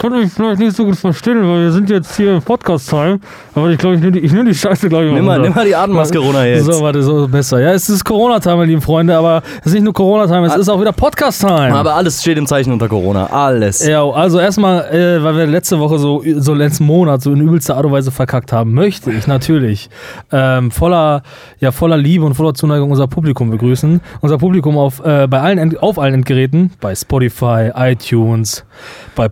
könnt mich vielleicht nicht so gut verstehen, weil wir sind jetzt hier im Podcast-Time. Aber ich glaube, ich nehme die, nehm die Scheiße gleich Nimm mal, runter. nimm mal die Atemmaske runter jetzt. So, warte, so besser. Ja, es ist Corona-Time, meine lieben Freunde, aber es ist nicht nur Corona-Time, es ist auch wieder Podcast-Time. Aber alles steht im Zeichen unter Corona. Alles. Ja, also erstmal, äh, weil wir letzte Woche so, so letzten Monat so in übelster Art und Weise verkackt haben, möchte ich natürlich ähm, voller, ja, voller Liebe und voller Zuneigung unser Publikum begrüßen. Unser Publikum auf, äh, bei allen, End- auf allen Endgeräten, bei Spotify, iTunes, bei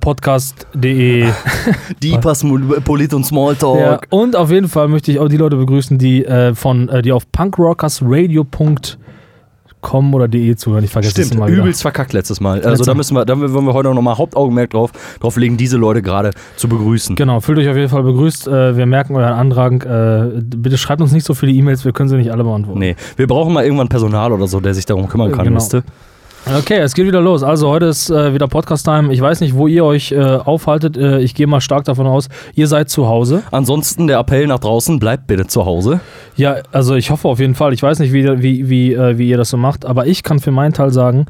podcast.de. Deepers Polit und Smalltalk. ja, und auf jeden Fall möchte ich auch die Leute begrüßen, die äh, von, äh, die auf punkrockersradio.com oder de zuhören. Ich vergesse es Stimmt, immer wieder. übelst verkackt letztes Mal. Also Letzte- da müssen wir, da wollen wir heute nochmal Hauptaugenmerk drauf, drauf legen, diese Leute gerade zu begrüßen. Genau, fühlt euch auf jeden Fall begrüßt. Äh, wir merken euren Andrang. Äh, bitte schreibt uns nicht so viele E-Mails, wir können sie nicht alle beantworten. Nee, wir brauchen mal irgendwann Personal oder so, der sich darum kümmern kann, Genau. ihr? Okay, es geht wieder los. Also heute ist äh, wieder Podcast-Time. Ich weiß nicht, wo ihr euch äh, aufhaltet. Äh, ich gehe mal stark davon aus, ihr seid zu Hause. Ansonsten der Appell nach draußen, bleibt bitte zu Hause. Ja, also ich hoffe auf jeden Fall. Ich weiß nicht, wie, wie, wie, äh, wie ihr das so macht, aber ich kann für meinen Teil sagen,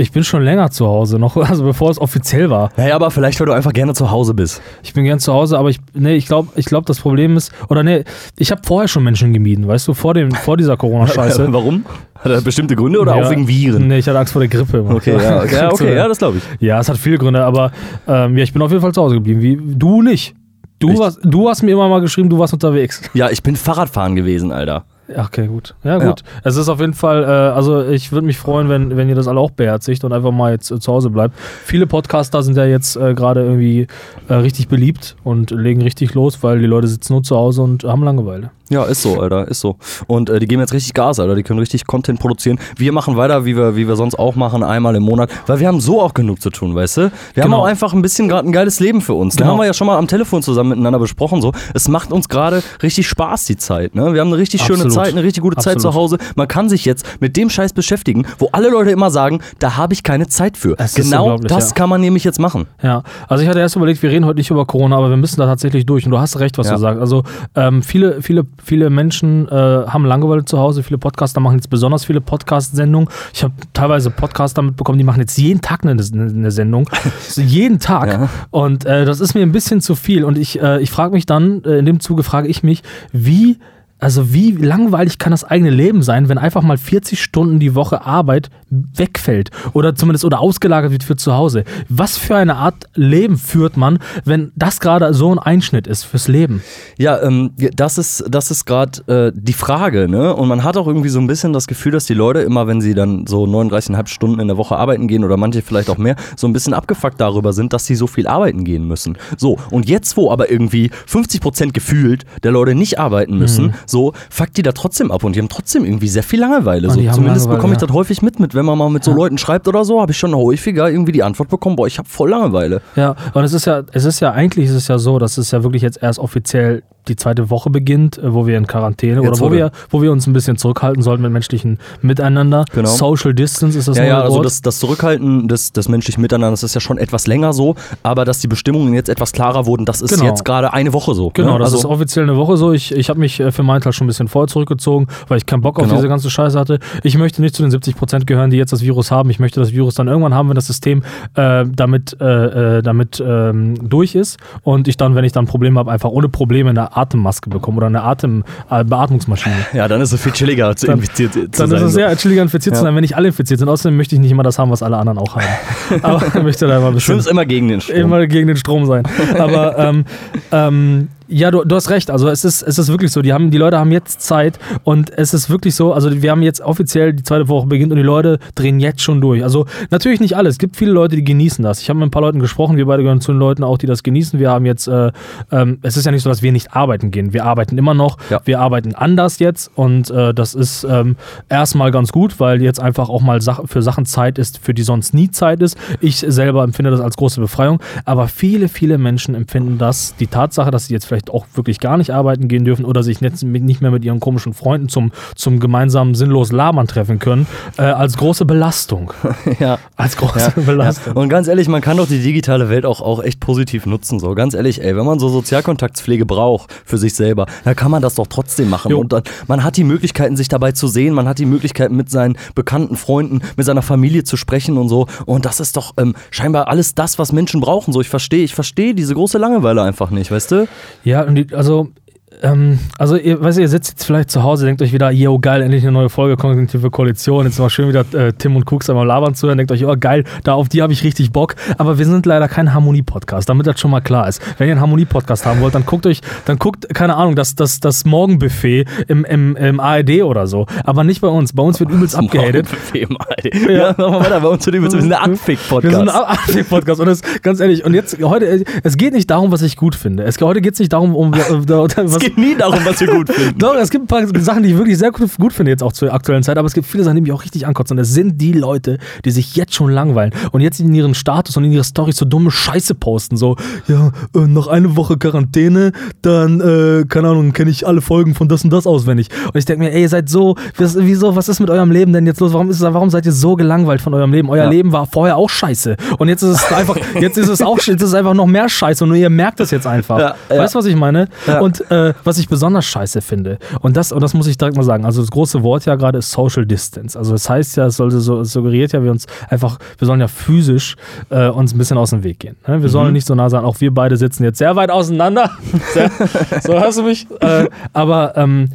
ich bin schon länger zu Hause, noch, also bevor es offiziell war. Naja, aber vielleicht, weil du einfach gerne zu Hause bist. Ich bin gern zu Hause, aber ich, nee, ich glaube, ich glaub, das Problem ist, oder nee, ich habe vorher schon Menschen gemieden, weißt du, vor, dem, vor dieser Corona-Scheiße. Warum? Hat er bestimmte Gründe oder Ja. auch wegen Viren? Nee, ich hatte Angst vor der Grippe. Okay, ja, okay, ja, okay, ja, das glaube ich. Ja, es hat viele Gründe, aber ähm, ja, ich bin auf jeden Fall zu Hause geblieben. Wie, du nicht. Du, warst, du hast mir immer mal geschrieben, du warst unterwegs. Ja, ich bin Fahrradfahren gewesen, Alter. Ja, Okay, gut. Ja, gut. Es ist auf jeden Fall, äh, also ich würde mich freuen, wenn, wenn ihr das alle auch beherzigt und einfach mal jetzt äh, zu Hause bleibt. Viele Podcaster sind ja jetzt äh, gerade irgendwie äh, richtig beliebt und legen richtig los, weil die Leute sitzen nur zu Hause und haben Langeweile. Ja, ist so, Alter, ist so. Und äh, die geben jetzt richtig Gas, Alter. Die können richtig Content produzieren. Wir machen weiter, wie wir, wie wir sonst auch machen, einmal im Monat, weil wir haben so auch genug zu tun, weißt du? Wir haben Genau. auch einfach ein bisschen gerade ein geiles Leben für uns. Da Genau. haben wir ja schon mal am Telefon zusammen miteinander besprochen. So, es macht uns gerade richtig Spaß die Zeit. Ne? Wir haben eine richtig schöne Absolut. Zeit, eine richtig gute Zeit Absolut. zu Hause. Man kann sich jetzt mit dem Scheiß beschäftigen, wo alle Leute immer sagen, da habe ich keine Zeit für. Es genau das ja. kann man nämlich jetzt machen. Ja, also ich hatte erst überlegt, wir reden heute nicht über Corona, aber wir müssen da tatsächlich durch. Und du hast recht, was Ja. du sagst. Also ähm, viele, viele, viele Menschen äh, haben Langeweile zu Hause. Viele Podcaster machen jetzt besonders viele Podcast-Sendungen. Ich habe teilweise Podcaster mitbekommen, die machen jetzt jeden Tag eine, eine Sendung. So jeden Tag. Ja. Und äh, das ist mir ein bisschen zu viel. Und ich, äh, ich frage mich dann, äh, in dem Zuge frage ich mich, wie. Also wie langweilig kann das eigene Leben sein, wenn einfach mal 40 Stunden die Woche Arbeit wegfällt oder zumindest oder ausgelagert wird für zu Hause? Was für eine Art Leben führt man, wenn das gerade so ein Einschnitt ist fürs Leben? Ja, ähm, das ist, das ist gerade äh, die Frage, ne? Und man hat auch irgendwie so ein bisschen das Gefühl, dass die Leute immer, wenn sie dann so 39,5 Stunden in der Woche arbeiten gehen oder manche vielleicht auch mehr, so ein bisschen abgefuckt darüber sind, dass sie so viel arbeiten gehen müssen. So, und jetzt, wo aber irgendwie 50% gefühlt der Leute nicht arbeiten müssen, Mhm. So fuckt die da trotzdem ab und die haben trotzdem irgendwie sehr viel Langeweile. So, zumindest Langeweile, bekomme ich ja. das häufig mit, mit, wenn man mal mit so Leuten schreibt oder so, habe ich schon häufiger irgendwie die Antwort bekommen, boah, ich habe voll Langeweile. Ja, und es ist ja, es ist ja eigentlich ist es ja so, dass es ja wirklich jetzt erst offiziell die zweite Woche beginnt, äh, wo wir in Quarantäne Jetzt oder wo wir, wo wir uns ein bisschen zurückhalten sollten mit menschlichen Miteinander. Genau. Social Distance ist das Ja, ja, also das, das Zurückhalten des, des menschlichen Miteinanders ist ja schon etwas länger so, aber dass die Bestimmungen jetzt etwas klarer wurden, das ist Genau. jetzt gerade eine Woche so. Genau, ne? das also, ist offiziell eine Woche so. Ich, ich habe mich äh, für meinen Teil schon ein bisschen vorher zurückgezogen, weil ich keinen Bock auf Genau. diese ganze Scheiße hatte. Ich möchte nicht zu den 70 Prozent gehören, die jetzt das Virus haben. Ich möchte das Virus dann irgendwann haben, wenn das System äh, damit, äh, äh, damit ähm, durch ist und ich dann, wenn ich dann Probleme habe, einfach ohne Probleme eine Atemmaske bekomme oder eine Atem, äh, Beatmungsmaschine. Ja, dann ist es viel chilliger zu Dann- infiziert zu Dann sein. ist es so. sehr chilliger infiziert zu Ja. sein, wenn nicht alle infiziert sind. Außerdem möchte ich nicht immer das haben, was alle anderen auch haben. Aber ich möchte da schwimmst bestimmt immer gegen den Strom. immer gegen den Strom sein. Aber ähm, ähm, ja, du, du hast recht. Also es ist, es ist wirklich so. Die, haben, die Leute haben jetzt Zeit und es ist wirklich so. Also wir haben jetzt offiziell die zweite Woche beginnt und die Leute drehen jetzt schon durch. Also natürlich nicht alle. Es gibt viele Leute, die genießen das. Ich habe mit ein paar Leuten gesprochen. Wir beide gehören zu den Leuten auch, die das genießen. Wir haben jetzt, äh, ähm, es ist ja nicht so, dass wir nicht arbeiten gehen. Wir arbeiten immer noch. Ja. Wir arbeiten anders jetzt und äh, das ist ähm, erstmal ganz gut, weil jetzt einfach auch mal Sach für Sachen Zeit ist, für die sonst nie Zeit ist. Ich selber empfinde das als große Befreiung, aber viele, viele Menschen empfinden das, die Tatsache, dass sie jetzt vielleicht vielleicht auch wirklich gar nicht arbeiten gehen dürfen oder sich nicht, nicht mehr mit ihren komischen Freunden zum, zum gemeinsamen sinnlos Labern treffen können, äh, als große Belastung. ja. Als große Ja, Belastung. Ja. Und ganz ehrlich, man kann doch die digitale Welt auch, auch echt positiv nutzen. So, ganz ehrlich, ey, wenn man so Sozialkontaktpflege braucht für sich selber, dann kann man das doch trotzdem machen. Jo. Und dann, man hat die Möglichkeiten, sich dabei zu sehen, man hat die Möglichkeiten, mit seinen bekannten Freunden, mit seiner Familie zu sprechen und so. Und das ist doch ähm, scheinbar alles das, was Menschen brauchen. So, ich verstehe, ich verstehe diese große Langeweile einfach nicht, weißt du? Ja, und die, also, ähm, also ihr, weißt ihr sitzt jetzt vielleicht zu Hause, denkt euch wieder, yo, geil, endlich eine neue Folge Kognitive Koalition. Jetzt mal schön wieder äh, Tim und Cooks einmal labern zu hören. Denkt euch, oh geil, da auf die habe ich richtig Bock. Aber wir sind leider kein Harmonie-Podcast, damit das schon mal klar ist. Wenn ihr einen Harmonie-Podcast haben wollt, dann guckt euch, dann guckt, keine Ahnung, das, das, das Morgenbuffet im, im, im ARD oder so. Aber nicht bei uns. Bei uns wird übelst abgehatet. Ja, ja wir weiter. Bei uns wird wir sind ein Wir Anfick-Podcast. sind ein Anfick-Podcast und das, ganz ehrlich, und jetzt, heute, es geht nicht darum, was ich gut finde. Es, heute geht es nicht darum, um, äh, da- da- Es was, geht nie darum, was wir gut finden. Doch, es gibt ein paar Sachen, die ich wirklich sehr gut, finde, jetzt auch zur aktuellen Zeit, aber es gibt viele Sachen, die mich auch richtig ankotzen. Und es sind die Leute, die sich jetzt schon langweilen und jetzt in ihren Status und in ihre Storys so dumme Scheiße posten. So, ja, äh, nach einer Woche Quarantäne, dann, äh, keine Ahnung, kenne ich alle Folgen von das und das auswendig. Und ich denke mir, ey, ihr seid so, was, wieso, was ist mit eurem Leben denn jetzt los? Warum, ist, es- warum seid ihr so gelangweilt von eurem Leben? Euer Ja. Leben war vorher auch scheiße. Und jetzt ist es einfach, jetzt ist es auch, jetzt ist es einfach noch mehr scheiße und nur ihr merkt es jetzt einfach. Ja. Weißt du, was ich meine? Und äh, was ich besonders scheiße finde, und das, und das muss ich direkt mal sagen, also das große Wort ja gerade ist Social Distance. Also das heißt ja, es sollte so, es suggeriert ja, wir uns einfach, wir sollen ja physisch äh, uns ein bisschen aus dem Weg gehen. Ne? Wir sollen nicht so nah sein, auch wir beide sitzen jetzt sehr weit auseinander. Sehr, so hörst du mich? Äh, aber ähm,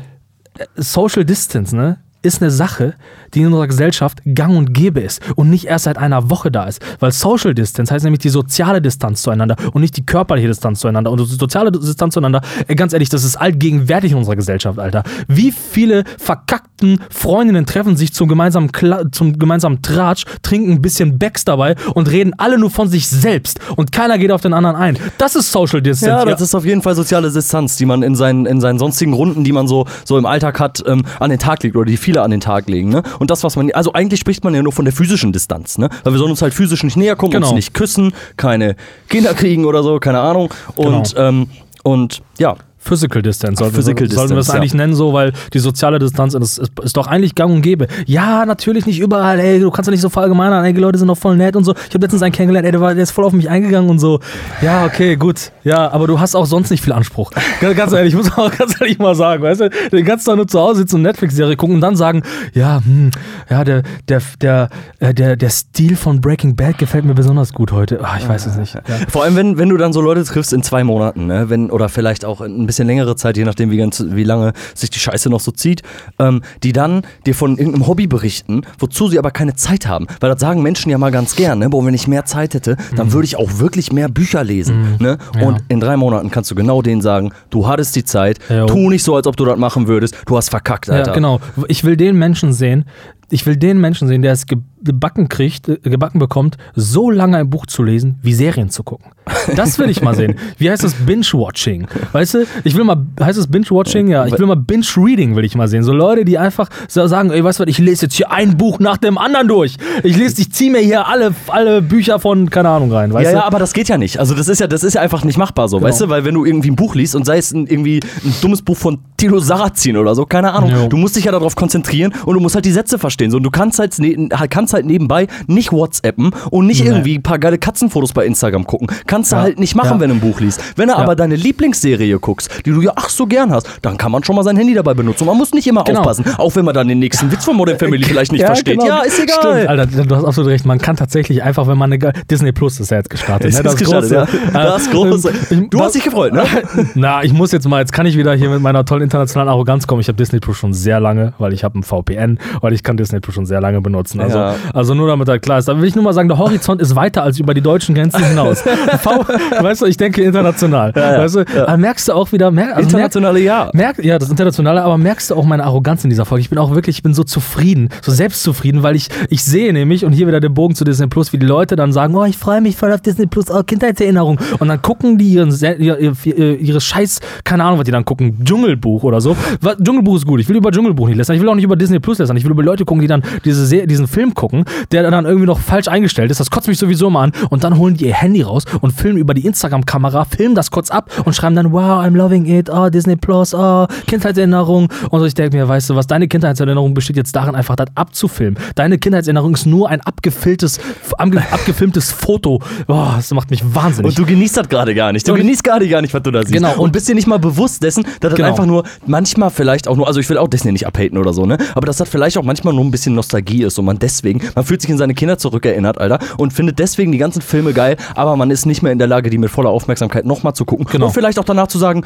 Social Distance, ne? Ist eine Sache, die in unserer Gesellschaft gang und gäbe ist und nicht erst seit einer Woche da ist. Weil Social Distance heißt nämlich die soziale Distanz zueinander und nicht die körperliche Distanz zueinander. Und die soziale Distanz zueinander, äh, ganz ehrlich, das ist allgegenwärtig in unserer Gesellschaft, Alter. Wie viele verkackten Freundinnen treffen sich zum gemeinsamen, Kla zum gemeinsamen Tratsch, trinken ein bisschen Becks dabei und reden alle nur von sich selbst und keiner geht auf den anderen ein. Das ist Social Distance. Ja, das ist auf jeden Fall soziale Distanz, die man in seinen, in seinen sonstigen Runden, die man so, so im Alltag hat, ähm, an den Tag legt oder die viele an den Tag legen. Ne? Und das, was man, also eigentlich spricht man ja nur von der physischen Distanz, ne? weil wir sollen uns halt physisch nicht näher kommen, Genau. uns nicht küssen, keine Kinder kriegen oder so, keine Ahnung. Und, ähm, und ja, Physical Distance sollten, Physical sollten wir es Distance, eigentlich nennen, so, weil die soziale Distanz ist, ist, ist doch eigentlich gang und gäbe. Ja, natürlich nicht überall, ey, du kannst doch nicht so verallgemeinern, ey, die Leute sind doch voll nett und so. Ich habe letztens einen kennengelernt, ey, der, war, der ist voll auf mich eingegangen und so. Ja, okay, gut. Ja, aber du hast auch sonst nicht viel Anspruch. Ganz, ehrlich, ich muss auch ganz ehrlich mal sagen, weißt du, den ganzen Tag nur zu Hause sitzen und Netflix-Serie gucken und dann sagen, ja, hm, ja, der, der, der, äh, der, der Stil von Breaking Bad gefällt mir besonders gut heute. Ah, ich weiß es nicht. Ja. Vor allem, wenn, wenn du dann so Leute triffst in zwei Monaten, ne? wenn, oder vielleicht auch in ein bisschen längere Zeit, je nachdem, wie, ganz, wie lange sich die Scheiße noch so zieht, ähm, die dann dir von irgendeinem Hobby berichten, wozu sie aber keine Zeit haben. Weil das sagen Menschen ja mal ganz gern, ne? Boah, wenn ich mehr Zeit hätte, dann würde ich auch wirklich mehr Bücher lesen. Ne? Mhm. Ja. Und in drei Monaten kannst du genau denen sagen, du hattest die Zeit, Jo. tu nicht so, als ob du das machen würdest, du hast verkackt, Alter. Ja, genau. Ich will den Menschen sehen, ich will den Menschen sehen, der es ge- gebacken kriegt, äh, gebacken bekommt, so lange ein Buch zu lesen, wie Serien zu gucken. Das will ich mal sehen. Wie heißt das Binge-Watching? Weißt du, ich will mal, heißt das Binge-Watching? Ja, ich will mal Binge-Reading will ich mal sehen. So Leute, die einfach so sagen, ey, weißt du was, ich lese jetzt hier ein Buch nach dem anderen durch. Ich lese, ich ziehe mir hier alle, alle Bücher von, keine Ahnung, rein, weißt ja, du? ja, aber das geht ja nicht. Also das ist ja, das ist ja einfach nicht machbar so, Genau. weißt du? Weil wenn du irgendwie ein Buch liest und sei es ein, irgendwie ein dummes Buch von Tilo Sarrazin oder so, keine Ahnung, Jo. du musst dich ja darauf konzentrieren und du musst halt die Sätze verstehen. So, und du kannst halt, ne, kannst halt nebenbei nicht WhatsAppen und nicht Nee. irgendwie ein paar geile Katzenfotos bei Instagram gucken. Kannst du Ja. halt nicht machen, Ja. wenn du ein Buch liest. Wenn du aber deine Lieblingsserie guckst, die du ja ach so gern hast, dann kann man schon mal sein Handy dabei benutzen. Und man muss nicht immer Genau. aufpassen, auch wenn man dann den nächsten Witz von Modern Family vielleicht nicht versteht. genau. Ja, ist egal. Stimmt, Alter, du hast absolut recht. Man kann tatsächlich einfach, wenn man eine Disney Plus ist ja jetzt gestartet. Es ne? ist gestartet, ja. Das große. ähm, Du was- hast dich gefreut, ne? Na, ich muss jetzt mal, jetzt kann ich wieder hier mit meiner tollen internationalen Arroganz kommen. Ich habe Disney Plus schon sehr lange, weil ich habe ein VPN, weil ich kann Disney Plus schon sehr lange benutzen. Also, Ja. Also nur damit halt klar ist. Da will ich nur mal sagen, der Horizont ist weiter als über die deutschen Grenzen hinaus. v, weißt du, ich denke international. ja. Weißt du, aber merkst du auch wieder, mer also merk, Internationale Ja. Merk, ja, das Internationale, aber merkst du auch meine Arroganz in dieser Folge? Ich bin auch wirklich, ich bin so zufrieden, so selbstzufrieden, weil ich, ich sehe nämlich, und hier wieder der Bogen zu Disney Plus, wie die Leute dann sagen, oh, ich freue mich voll auf Disney Plus, oh, Kindheitserinnerung. Und dann gucken die ihren, Se- ihr, ihr, ihr, ihre Scheiß, keine Ahnung, was die dann gucken, Dschungelbuch oder so. Was, Dschungelbuch ist gut, ich will über Dschungelbuch nicht lästern, ich will auch nicht über Disney Plus lästern, ich will über Leute gucken, die dann diese Se diesen Film gucken gucken, der dann irgendwie noch falsch eingestellt ist. Das kotzt mich sowieso mal an. Und dann holen die ihr Handy raus und filmen über die Instagram-Kamera, filmen das kurz ab und schreiben dann, wow, I'm loving it, oh, Disney Plus, oh, Kindheitserinnerung. Und so, ich denke mir, weißt du was, deine Kindheitserinnerung besteht jetzt darin, einfach das abzufilmen. Deine Kindheitserinnerung ist nur ein abgefilmtes, abgefilmtes Foto. Boah, das macht mich wahnsinnig. Und du genießt das gerade gar nicht. Du Und- genießt gerade gar nicht, was du da siehst. Genau. Und bist dir nicht mal bewusst dessen, dass das Genau. einfach nur manchmal vielleicht auch nur, also ich will auch Disney nicht abhaten oder so, ne? Aber dass das vielleicht auch manchmal nur ein bisschen Nostalgie ist und man deswegen, man fühlt sich in seine Kinder zurückerinnert, Alter, und findet deswegen die ganzen Filme geil, aber man ist nicht mehr in der Lage, die mit voller Aufmerksamkeit nochmal zu gucken. Genau. Und vielleicht auch danach zu sagen,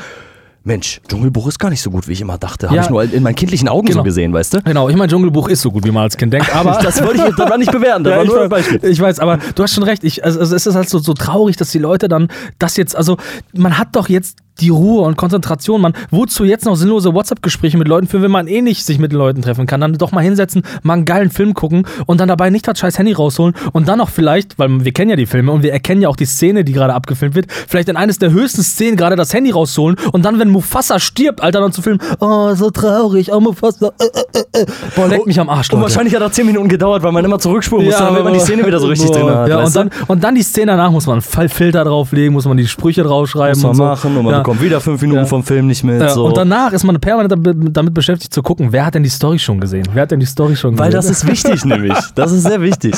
Mensch, Dschungelbuch ist gar nicht so gut, wie ich immer dachte. Habe Ja. ich nur in meinen kindlichen Augen Genau. so gesehen, weißt du? Genau, ich mein Dschungelbuch ist so gut, wie man als Kind denkt, aber. Das wollte ich war nicht bewerten, das Ja, war ich, nur ein weiß, Beispiel. ich weiß, aber du hast schon recht. Ich, also, also es ist halt so, so traurig, dass die Leute dann das jetzt, also man hat doch jetzt die Ruhe und Konzentration. Man, wozu jetzt noch sinnlose WhatsApp-Gespräche mit Leuten führen, wenn man eh nicht sich mit Leuten treffen kann? Dann doch mal hinsetzen, mal einen geilen Film gucken und dann dabei nicht das scheiß Handy rausholen und dann noch vielleicht, weil wir kennen ja die Filme und wir erkennen ja auch die Szene, die gerade abgefilmt wird, vielleicht in eines der höchsten Szenen gerade das Handy rausholen und dann, wenn Mufasa stirbt, Alter, dann zu filmen, oh, so traurig, oh, Mufasa, äh, äh, äh. Boah, leck mich am Arsch, Und Leute. wahrscheinlich hat er 10 Minuten gedauert, weil man immer zurückspulen musste, damit man die Szene wieder so richtig boah, drin hat. Ja, und dann, und dann die Szene danach muss man einen Fall- Filter drauflegen, muss man die Sprüche draufschreiben. muss man und so. machen und man ja. Bekommt wieder fünf Minuten Ja. vom Film nicht mit. Ja, so. Und danach ist man permanent damit- beschäftigt zu gucken, wer hat denn die Story schon gesehen? Wer hat denn die Story schon Weil gesehen? das ist wichtig nämlich. Das ist sehr wichtig.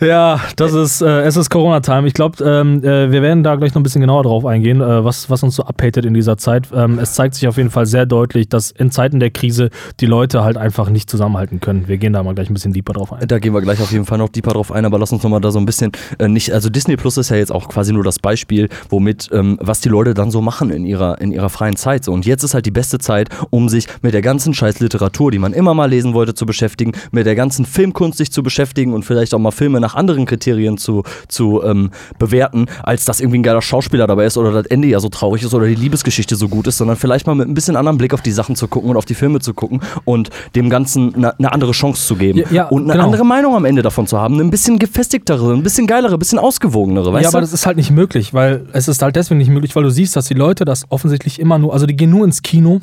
Ja, das ist, äh, es ist Corona-Time. Ich glaube, ähm, äh, wir werden da gleich noch ein bisschen genauer drauf eingehen, äh, was, was uns so abhatet in dieser Zeit. Ähm, es zeigt sich auf jeden Fall sehr deutlich, dass in Zeiten der Krise die Leute halt einfach nicht zusammenhalten können. Wir gehen da mal gleich ein bisschen deeper drauf ein. Da gehen wir gleich auf jeden Fall noch deeper drauf ein, aber lass uns nochmal da so ein bisschen äh, nicht, also Disney Plus ist ja jetzt auch quasi nur das Beispiel, womit, ähm, was die Leute dann so machen in ihrer, in ihrer freien Zeit. So. Und jetzt ist halt die beste Zeit, um sich mit der ganzen scheiß Literatur, die man immer mal lesen wollte, zu beschäftigen, mit der ganzen Filmkunst sich zu beschäftigen und vielleicht auch mal Filme nach anderen Kriterien zu, zu ähm, bewerten, als dass irgendwie ein geiler Schauspieler dabei ist oder das Ende ja so traurig ist oder die Liebesgeschichte so gut ist, sondern vielleicht mal mit ein bisschen anderen Blick auf die Sachen zu gucken und auf die Filme zu gucken und dem Ganzen eine eine andere Chance zu geben. Ja, ja, und eine genau. andere Meinung am Ende davon zu haben, eine ein bisschen gefestigtere, ein bisschen geilere, ein bisschen ausgewogenere, weißt ja, aber du? das ist halt nicht möglich, weil es ist halt deswegen nicht möglich, weil du siehst, dass die Leute das offensichtlich immer nur, also die gehen nur ins Kino,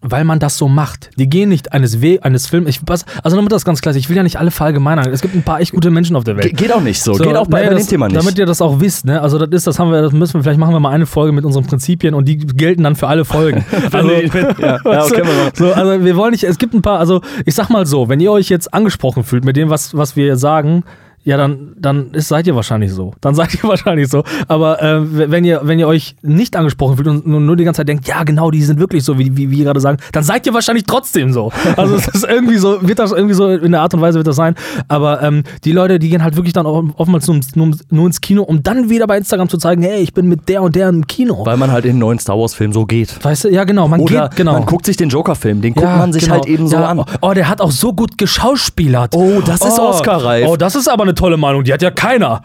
weil man das so macht. Die gehen nicht eines We eines Films. Ich, was, also damit das ganz klar ist, ich will ja nicht alle verallgemeinern. Es gibt ein paar echt gute Menschen auf der Ge Welt. geht auch nicht so. So, geht auch bei, nee, bei das, dem Thema nicht. Damit ihr das auch wisst, ne? Also das ist, das haben wir, das müssen wir, vielleicht machen wir mal eine Folge mit unseren Prinzipien und die gelten dann für alle Folgen. also, ja, ja, okay, so, also wir wollen nicht, es gibt ein paar, also ich sag mal so, wenn ihr euch jetzt angesprochen fühlt mit dem, was, was wir sagen, ja, dann, dann ist, seid ihr wahrscheinlich so. Dann seid ihr wahrscheinlich so. Aber äh, wenn, ihr, wenn ihr euch nicht angesprochen fühlt und nur, die ganze Zeit denkt, ja, genau, die sind wirklich so, wie, wie, wir gerade sagen, dann seid ihr wahrscheinlich trotzdem so. Also es ist irgendwie so, wird das irgendwie so in der Art und Weise wird das sein. Aber ähm, die Leute, die gehen halt wirklich dann auch oftmals nur, nur, nur ins Kino, um dann wieder bei Instagram zu zeigen, hey, ich bin mit der und der im Kino. Weil man halt in den neuen Star Wars Film so geht. Weißt du, ja genau, man Oder geht, genau. man guckt sich den Joker-Film, den guckt Ja, man sich genau. halt eben so ja, an. Oh, der hat auch so gut geschauspielert. Oh, das ist Oscar-reif. Oh, das ist aber eine tolle Meinung. Die hat ja keiner.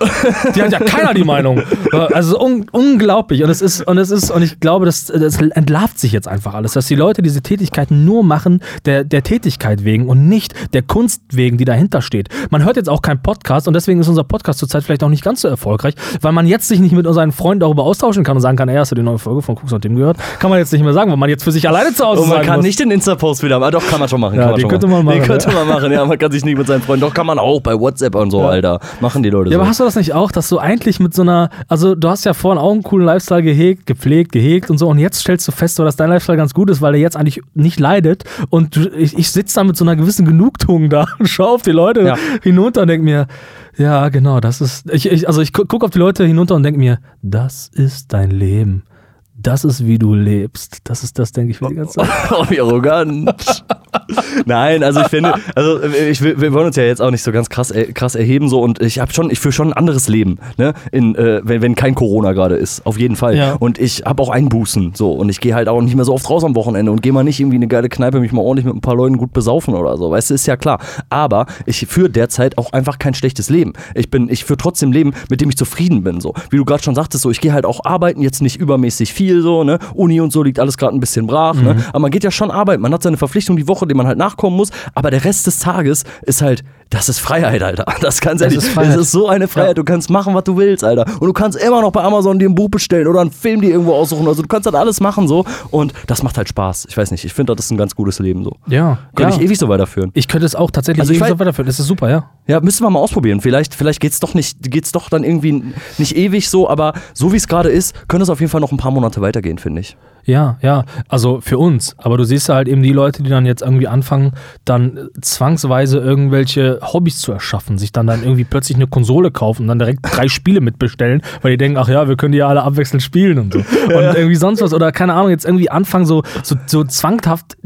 Die hat ja keiner die Meinung. Also un unglaublich. Und es ist, und es ist, und ich glaube, das, das entlarvt sich jetzt einfach alles, dass die Leute diese Tätigkeiten nur machen der, der Tätigkeit wegen und nicht der Kunst wegen, die dahinter steht. Man hört jetzt auch keinen Podcast und deswegen ist unser Podcast zurzeit vielleicht auch nicht ganz so erfolgreich, weil man jetzt sich nicht mit seinen Freunden darüber austauschen kann und sagen kann, ey, hast du die neue Folge von Cooks und Tim gehört? Kann man jetzt nicht mehr sagen, weil man jetzt für sich alleine zu Hause Und man kann muss. nicht den Insta-Post wieder machen. Doch, kann man schon machen. Ja, den könnte machen. man Den machen, könnte man machen, ja. Man kann sich nicht mit seinen Freunden. Doch, kann man auch bei WhatsApp und so, Ja. Alter. Machen die Leute Ja, so. aber hast du das nicht auch, dass du eigentlich mit so einer, also du hast ja vorhin auch einen coolen Lifestyle gehegt, gepflegt, gehegt und so und jetzt stellst du fest, so, dass dein Lifestyle ganz gut ist, weil er jetzt eigentlich nicht leidet und du, ich, ich sitze da mit so einer gewissen Genugtuung da und schaue auf die Leute Ja. hinunter und denke mir, ja, genau, das ist, ich, ich, also ich gu- guck auf die Leute hinunter und denke mir, das ist dein Leben. Das ist, wie du lebst. Das ist das, denke ich, mir die ganze Zeit. Oh, wie arrogant. Nein, also ich finde, also ich, wir wollen uns ja jetzt auch nicht so ganz krass, äh, krass erheben so und ich habe schon, ich führe schon ein anderes Leben, ne, in, äh, wenn, wenn kein Corona gerade ist, auf jeden Fall. Ja. Und ich habe auch Einbußen so und ich gehe halt auch nicht mehr so oft raus am Wochenende und gehe mal nicht irgendwie in eine geile Kneipe mich mal ordentlich mit ein paar Leuten gut besaufen oder so, weißt du, ist ja klar. Aber ich führe derzeit auch einfach kein schlechtes Leben. Ich bin, ich führe trotzdem ein Leben, mit dem ich zufrieden bin so. Wie du gerade schon sagtest, so ich gehe halt auch arbeiten, jetzt nicht übermäßig viel so, ne, Uni und so liegt alles gerade ein bisschen brach, ne, aber man geht ja schon arbeiten, man hat seine Verpflichtung die Woche, die man halt nachkommen muss, aber der Rest des Tages ist halt das ist Freiheit, Alter. Das ganz Das ehrlich, ist das ist so eine Freiheit. Ja. Du kannst machen, was du willst, Alter. Und du kannst immer noch bei Amazon dir ein Buch bestellen oder einen Film dir irgendwo aussuchen. Also du kannst halt alles machen so. Und das macht halt Spaß. Ich weiß nicht, ich finde, das ist ein ganz gutes Leben so. Ja. Könnte ja. ich ewig so weiterführen. Ich könnte es auch tatsächlich Also ewig so weiterführen. Das ist super, ja. Ja, müssen wir mal ausprobieren. Vielleicht, vielleicht geht's doch nicht, geht's doch dann irgendwie nicht ewig so, aber so wie es gerade ist, könnte es auf jeden Fall noch ein paar Monate weitergehen, finde ich. Ja, ja, also für uns. Aber du siehst ja halt eben die Leute, die dann jetzt irgendwie anfangen, dann äh, zwangsweise irgendwelche Hobbys zu erschaffen, sich dann dann irgendwie plötzlich eine Konsole kaufen und dann direkt drei Spiele mitbestellen, weil die denken, ach ja, wir können die ja alle abwechselnd spielen und so. Und irgendwie sonst was. Oder keine Ahnung, jetzt irgendwie anfangen, so, so, so zwanghaft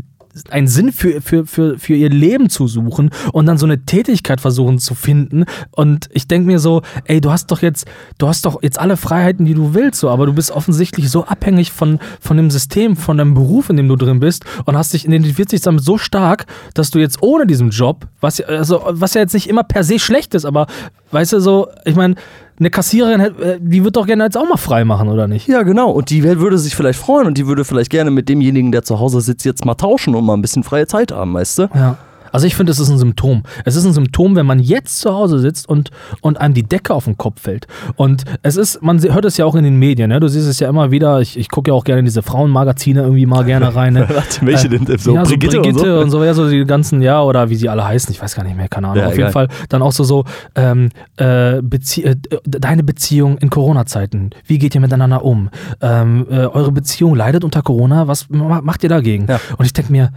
einen Sinn für, für, für, für ihr Leben zu suchen und dann so eine Tätigkeit versuchen zu finden. Und ich denke mir so, ey, du hast doch jetzt, du hast doch jetzt alle Freiheiten, die du willst, so, aber du bist offensichtlich so abhängig von, von dem System, von deinem Beruf, in dem du drin bist und hast dich identifizierst dich damit so stark, dass du jetzt ohne diesen Job, was also, was ja jetzt nicht immer per se schlecht ist, aber weißt du so, ich meine, eine Kassiererin, äh, die wird doch gerne jetzt auch mal frei machen, oder nicht? Ja, genau. Und die würde sich vielleicht freuen und die würde vielleicht gerne mit demjenigen, der zu Hause sitzt, jetzt mal tauschen und mal ein bisschen freie Zeit haben, weißt du? Ja. Also ich finde, es ist ein Symptom. Es ist ein Symptom, wenn man jetzt zu Hause sitzt und, und einem die Decke auf den Kopf fällt. Und es ist, man hört es ja auch in den Medien, ne? du siehst es ja immer wieder, ich, ich gucke ja auch gerne in diese Frauenmagazine irgendwie mal gerne rein. Ne? Welche denn? So ja, Brigitte so und Brigitte so? und so, ja, so die ganzen, ja, oder wie sie alle heißen, ich weiß gar nicht mehr, keine Ahnung. Ja, Auf egal. jeden Fall dann auch so, so ähm, äh, Bezie äh, deine Beziehung in Corona-Zeiten, wie geht ihr miteinander um? Ähm, äh, eure Beziehung leidet unter Corona, was ma- macht ihr dagegen? Ja. Und ich denke mir,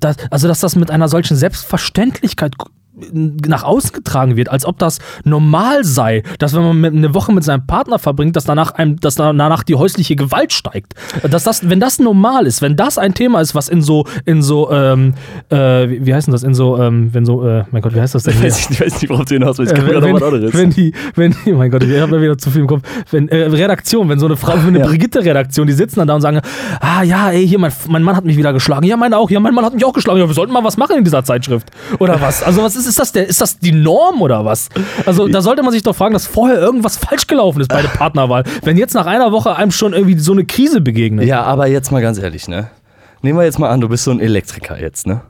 das, also dass das mit einer solchen Selbstverständlichkeit nach außen getragen wird, als ob das normal sei, dass wenn man eine Woche mit seinem Partner verbringt, dass danach einem, dass danach die häusliche Gewalt steigt. Dass das, wenn das normal ist, wenn das ein Thema ist, was in so, in so, ähm, äh, wie, heißt denn das, in so, ähm, wenn so, äh, mein Gott, wie heißt das denn hier? Weiß ich, ich weiß nicht, worauf du hinaus willst. Ich Äh, wenn, anderes. wenn die, wenn die, oh mein Gott, ich habe wieder zu viel im Kopf. Wenn, äh, Redaktion, wenn so eine Frau, eine Ja. Brigitte-Redaktion, die sitzen dann da und sagen, ah ja, ey, hier, mein, mein Mann hat mich wieder geschlagen. Ja, mein auch. Ja, mein Mann hat mich auch geschlagen. Ja, wir sollten mal was machen in dieser Zeitschrift. Oder was? Also was ist, ist das der, ist das die Norm oder was? Also da sollte man sich doch fragen, dass vorher irgendwas falsch gelaufen ist bei der Partnerwahl. Wenn jetzt nach einer Woche einem schon irgendwie so eine Krise begegnet. Ja, aber jetzt mal ganz ehrlich, ne? Nehmen wir jetzt mal an, du bist so ein Elektriker jetzt, ne?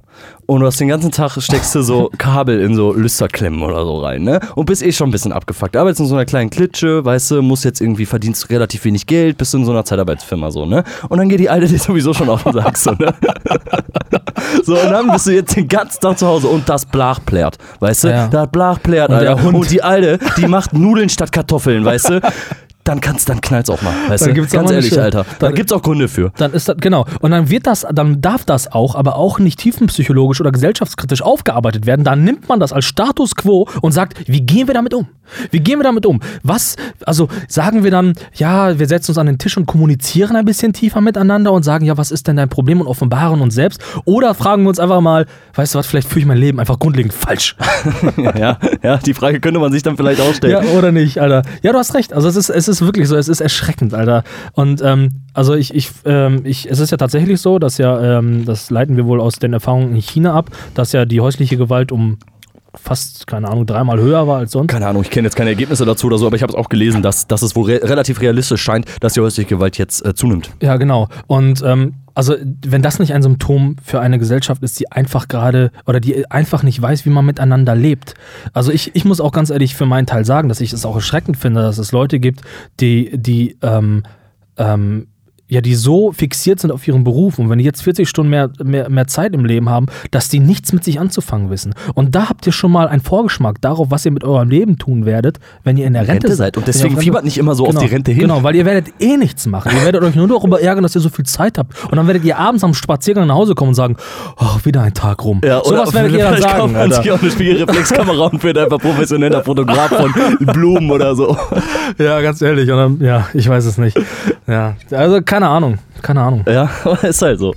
Und du hast den ganzen Tag steckst du so Kabel in so Lüsterklemmen oder so rein, ne? Und bist eh schon ein bisschen abgefuckt. Arbeitest in so einer kleinen Klitsche, weißt du, musst jetzt irgendwie verdienst relativ wenig Geld, bist in so einer Zeitarbeitsfirma so, ne? Und dann geht die Alte dir sowieso schon auf den Sack, so, ne? so, und dann bist du jetzt den ganzen Tag zu Hause und das Blach plärt, weißt du? Ja. Da hat Blach plärt, Und Alter. Hund. Und die Alte, die macht Nudeln statt Kartoffeln, weißt du? Dann kannst, dann knallt's auch mal, weißt Dann du? gibt's auch Ganz ehrlich. Alter. Dann- Dann gibt's auch Gründe für. Dann ist das, genau. Und dann wird das, dann darf das auch, aber auch nicht tiefenpsychologisch oder gesellschaftskritisch aufgearbeitet werden. Dann nimmt man das als Status quo und sagt, wie gehen wir damit um? Wie gehen wir damit um? Was, also sagen wir dann, ja, wir setzen uns an den Tisch und kommunizieren ein bisschen tiefer miteinander und sagen, ja, was ist denn dein Problem und offenbaren uns selbst? Oder fragen wir uns einfach mal, weißt du was, vielleicht führe ich mein Leben einfach grundlegend falsch. ja, ja, die Frage könnte man sich dann vielleicht auch stellen. Ja, oder nicht, Alter. Ja, du hast recht. Also es ist, es ist wirklich so, es ist erschreckend, Alter. Und ähm, also ich, ich, ähm, ich, es ist ja tatsächlich so, dass ja, ähm, das leiten wir wohl aus den Erfahrungen in China ab, dass ja die häusliche Gewalt um fast, keine Ahnung, dreimal höher war als sonst. Keine Ahnung, ich kenne jetzt keine Ergebnisse dazu oder so, aber ich habe es auch gelesen, dass, dass es wohl re relativ realistisch scheint, dass die häusliche Gewalt jetzt äh, zunimmt. Ja, genau. Und ähm, also, wenn das nicht ein Symptom für eine Gesellschaft ist, die einfach gerade oder die einfach nicht weiß, wie man miteinander lebt. Also, ich, ich muss auch ganz ehrlich für meinen Teil sagen, dass ich es auch erschreckend finde, dass es Leute gibt, die, die, ähm, ähm, ja, die so fixiert sind auf ihren Beruf und wenn die jetzt 40 Stunden mehr, mehr, mehr Zeit im Leben haben, dass die nichts mit sich anzufangen wissen. Und da habt ihr schon mal einen Vorgeschmack darauf, was ihr mit eurem Leben tun werdet, wenn ihr in der Rente, Rente seid. Und deswegen Rente- fiebert nicht immer so genau, auf die Rente hin. Genau, weil ihr werdet eh nichts machen. Ihr werdet euch nur darüber ärgern, dass ihr so viel Zeit habt. Und dann werdet ihr abends am Spaziergang nach Hause kommen und sagen, oh, wieder ein Tag rum. Ja, so was werdet ihr dann sagen. kauft man Alter. sich auch eine Spiegelreflexkamera und wird einfach professioneller Fotograf von Blumen oder so. Ja, ganz ehrlich. Und dann, ja, ich weiß es nicht. Ja, also keine Ahnung. Keine Ahnung. Ja, ist halt so.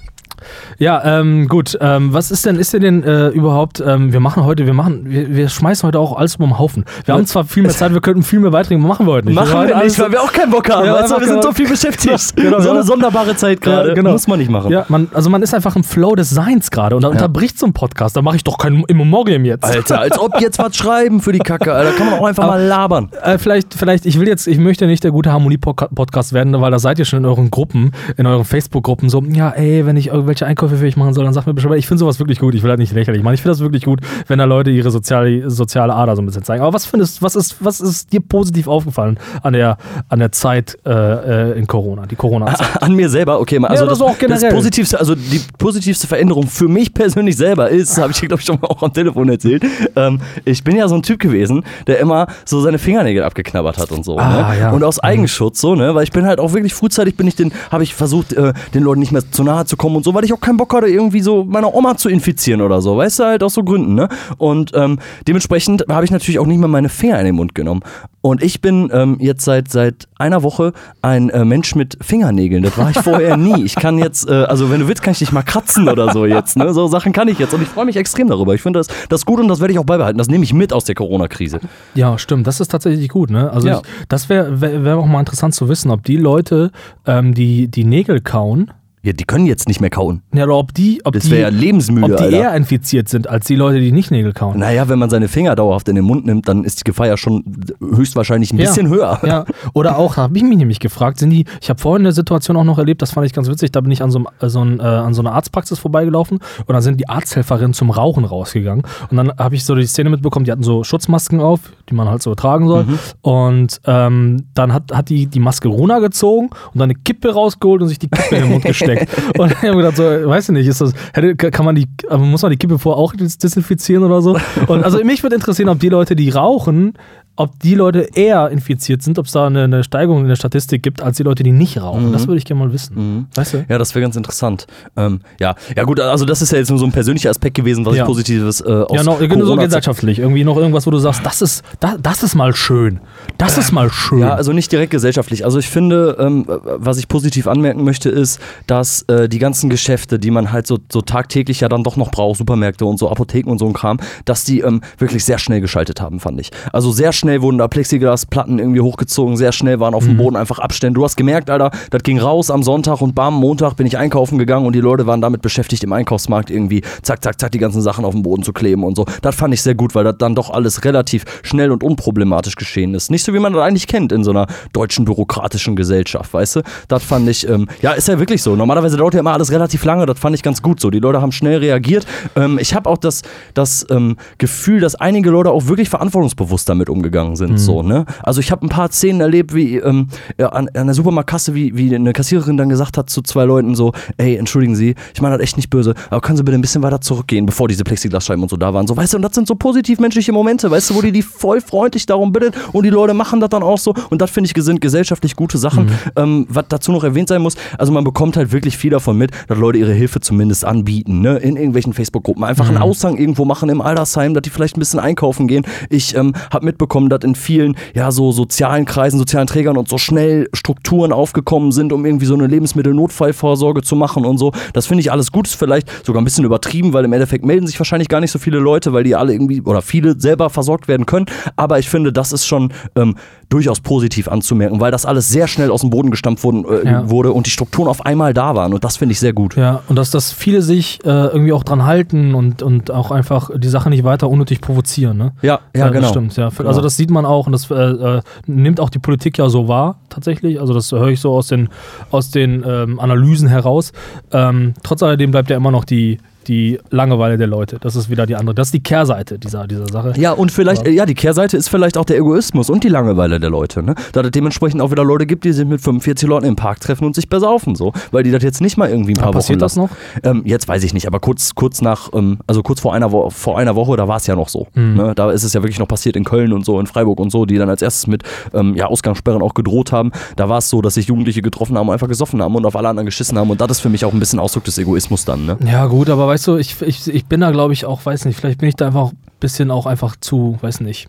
Ja, ähm, gut. Ähm, was ist denn, ist denn, denn äh, überhaupt, ähm, wir machen heute, wir machen, wir, wir schmeißen heute auch alles um den Haufen. Wir haben zwar viel mehr Zeit, wir könnten viel mehr beiträge, machen wir heute nicht. Machen wir heute nicht, weil wir auch keinen Bock haben. Ja, einfach wir sind so genau. viel beschäftigt. Genau, so ja. eine sonderbare Zeit gerade. Ja, genau. Muss man nicht machen. Ja, man, also man ist einfach im Flow des Seins gerade und da unterbricht so ein Podcast. Da mache ich doch kein Immemorium jetzt. Alter, als ob jetzt was schreiben für die Kacke, Alter. Kann man auch einfach mal labern. Äh, vielleicht, vielleicht, ich will jetzt, ich möchte nicht der gute Harmonie-Podcast werden, weil da seid ihr schon in euren Gruppen, in euren Facebook-Gruppen so, ja, ey, wenn ich irgendwelche irgendwelche Einkäufe für mich machen soll, dann sag mir Bescheid. Ich finde sowas wirklich gut. Ich will halt nicht lächerlich machen. Ich finde das wirklich gut, wenn da Leute ihre soziale, soziale Ader so ein bisschen zeigen. Aber was findest was ist, was ist dir positiv aufgefallen an der, an der Zeit äh, äh in Corona, die Corona-Zeit? An mir selber, okay, also Ja, das auch generell. das positivste, also die positivste Veränderung für mich persönlich selber ist, habe ich dir glaube ich schon mal auch am Telefon erzählt. Ähm, ich bin ja so ein Typ gewesen, der immer so seine Fingernägel abgeknabbert hat und so. Ah, ne? ja. Und aus Eigenschutz so, ne, weil ich bin halt auch wirklich frühzeitig bin ich den, habe ich versucht, äh, den Leuten nicht mehr zu nahe zu kommen und so, weil ich auch keinen Bock hatte, irgendwie so meine Oma zu infizieren oder so, weißt du, halt aus so Gründen, ne? Und ähm, dementsprechend habe ich natürlich auch nicht mehr meine Finger in den Mund genommen. Und ich bin ähm, jetzt seit, seit einer Woche ein äh, Mensch mit Fingernägeln. Das war ich vorher nie. Ich kann jetzt, äh, also wenn du willst, kann ich dich mal kratzen oder so jetzt. Ne? So Sachen kann ich jetzt. Und ich freue mich extrem darüber. Ich finde das, das gut und das werde ich auch beibehalten. Das nehme ich mit aus der Corona-Krise. Ja, stimmt. Das ist tatsächlich gut. Ne? Also Ja. ich, das wäre wär, wär auch mal interessant zu wissen, ob die Leute, ähm, die die Nägel kauen, Ja, die können jetzt nicht mehr kauen. ja, oder ob die, ob Das die, ja lebensmüde, ob die Alter. eher infiziert sind als die Leute, die nicht Nägel kauen. Naja, wenn man seine Finger dauerhaft in den Mund nimmt, dann ist die Gefahr ja schon höchstwahrscheinlich ein Ja. bisschen höher. Ja, oder auch, habe ich mich nämlich gefragt, sind die, ich habe vorhin eine Situation auch noch erlebt, das fand ich ganz witzig, da bin ich an so, einem- äh, so, ein, äh, an so einer Arztpraxis vorbeigelaufen und dann sind die Arzthelferinnen zum Rauchen rausgegangen und dann habe ich so die Szene mitbekommen, die hatten so Schutzmasken auf, die man halt so tragen soll und ähm, dann hat, hat die die Maske runtergezogen und dann eine Kippe rausgeholt und sich die Kippe in den Mund gesteckt und ich habe gedacht so, weiß ich nicht, ist das, hätte, kann man die, muss man die Kippe vorher auch desinfizieren oder so? Und also mich würde interessieren, ob die Leute, die rauchen, ob die Leute eher infiziert sind, ob es da eine, eine Steigerung in der Statistik gibt, als die Leute, die nicht rauchen. Das würde ich gerne mal wissen. Weißt du? Ja, das wäre ganz interessant. Ähm, ja. ja, gut, also das ist ja jetzt nur so ein persönlicher Aspekt gewesen, was Ja. ich Positives äh, aus Ja, noch, genau so gesellschaftlich. Irgendwie noch irgendwas, wo du sagst, das ist, das, das ist mal schön. Das ist mal schön. Ja, also nicht direkt gesellschaftlich. Also ich finde, ähm, was ich positiv anmerken möchte, ist, dass äh, die ganzen Geschäfte, die man halt so, so tagtäglich ja dann doch noch braucht, Supermärkte und so Apotheken und so ein Kram, dass die ähm, wirklich sehr schnell geschaltet haben, fand ich. Also sehr schnell wurden da Plexiglasplatten irgendwie hochgezogen, sehr schnell waren auf dem Boden einfach Abstände. Du hast gemerkt, Alter, das ging raus am Sonntag und bam, Montag bin ich einkaufen gegangen und die Leute waren damit beschäftigt, im Einkaufsmarkt irgendwie zack, zack, zack, die ganzen Sachen auf den Boden zu kleben und so. Das fand ich sehr gut, weil das dann doch alles relativ schnell und unproblematisch geschehen ist. Nicht so, wie man das eigentlich kennt in so einer deutschen bürokratischen Gesellschaft, weißt du? Das fand ich, ähm, ja, ist ja wirklich so. Normalerweise dauert ja immer alles relativ lange, das fand ich ganz gut so. Die Leute haben schnell reagiert. Ähm, ich habe auch das, das ähm, Gefühl, dass einige Leute auch wirklich verantwortungsbewusst damit umgegangen sind, so, ne? Also ich habe ein paar Szenen erlebt, wie ähm, ja, an, an der Supermarktkasse, wie, wie eine Kassiererin dann gesagt hat zu zwei Leuten so, ey, entschuldigen Sie, ich meine das echt nicht böse, aber können Sie bitte ein bisschen weiter zurückgehen, bevor diese Plexiglasscheiben und so da waren. So, weißt du, und das sind so positiv menschliche Momente, weißt du, wo die die voll freundlich darum bittet und die Leute machen das dann auch so und das finde ich sind gesellschaftlich gute Sachen. Ähm, was dazu noch erwähnt sein muss, also man bekommt halt wirklich viel davon mit, dass Leute ihre Hilfe zumindest anbieten, ne, in irgendwelchen Facebook-Gruppen. Einfach einen Aushang irgendwo machen im Altersheim, dass die vielleicht ein bisschen einkaufen gehen. Ich ähm, habe mitbekommen, dass in vielen, ja, so sozialen Kreisen, sozialen Trägern und so schnell Strukturen aufgekommen sind, um irgendwie so eine Lebensmittelnotfallvorsorge zu machen und so. Das finde ich alles gut, ist vielleicht sogar ein bisschen übertrieben, weil im Endeffekt melden sich wahrscheinlich gar nicht so viele Leute, weil die alle irgendwie oder viele selber versorgt werden können. Aber ich finde, das ist schon ähm, durchaus positiv anzumerken, weil das alles sehr schnell aus dem Boden gestampft wurden, äh, Ja. wurde und die Strukturen auf einmal da waren. Und das finde ich sehr gut. Ja, und dass, dass viele sich äh, irgendwie auch dran halten und, und auch einfach die Sache nicht weiter unnötig provozieren. Ne? Ja, ja, das genau. stimmt. Ja. Genau. Also das sieht man auch und das äh, äh, nimmt auch die Politik ja so wahr, tatsächlich. Also das höre ich so aus den, aus den ähm, Analysen heraus. Ähm, trotz alledem bleibt ja immer noch die, die Langeweile der Leute. Das ist wieder die andere. Das ist die Kehrseite dieser, dieser Sache. Ja, und vielleicht, Ja. ja, die Kehrseite ist vielleicht auch der Egoismus und die Langeweile der Leute, ne? Da es dementsprechend auch wieder Leute gibt, die sich mit 45 Leuten im Park treffen und sich besaufen, so. Weil die das jetzt nicht mal irgendwie ein paar Aber passiert Wochen das lassen. noch? Ähm, jetzt weiß ich nicht, aber kurz, kurz nach, ähm, also kurz vor einer, Wo vor einer Woche, da war es ja noch so. Mhm. Ne? Da ist es ja wirklich noch passiert in Köln und so, in Freiburg und so, die dann als erstes mit ähm, ja, Ausgangssperren auch gedroht haben. Da war es so, dass sich Jugendliche getroffen haben und einfach gesoffen haben und auf alle anderen geschissen haben. Und das ist für mich auch ein bisschen Ausdruck des Egoismus dann, ne? Ja, gut, aber weißt du, ich, ich, ich bin da, glaube ich, auch, weiß nicht, vielleicht bin ich da einfach ein bisschen auch einfach zu, weiß nicht,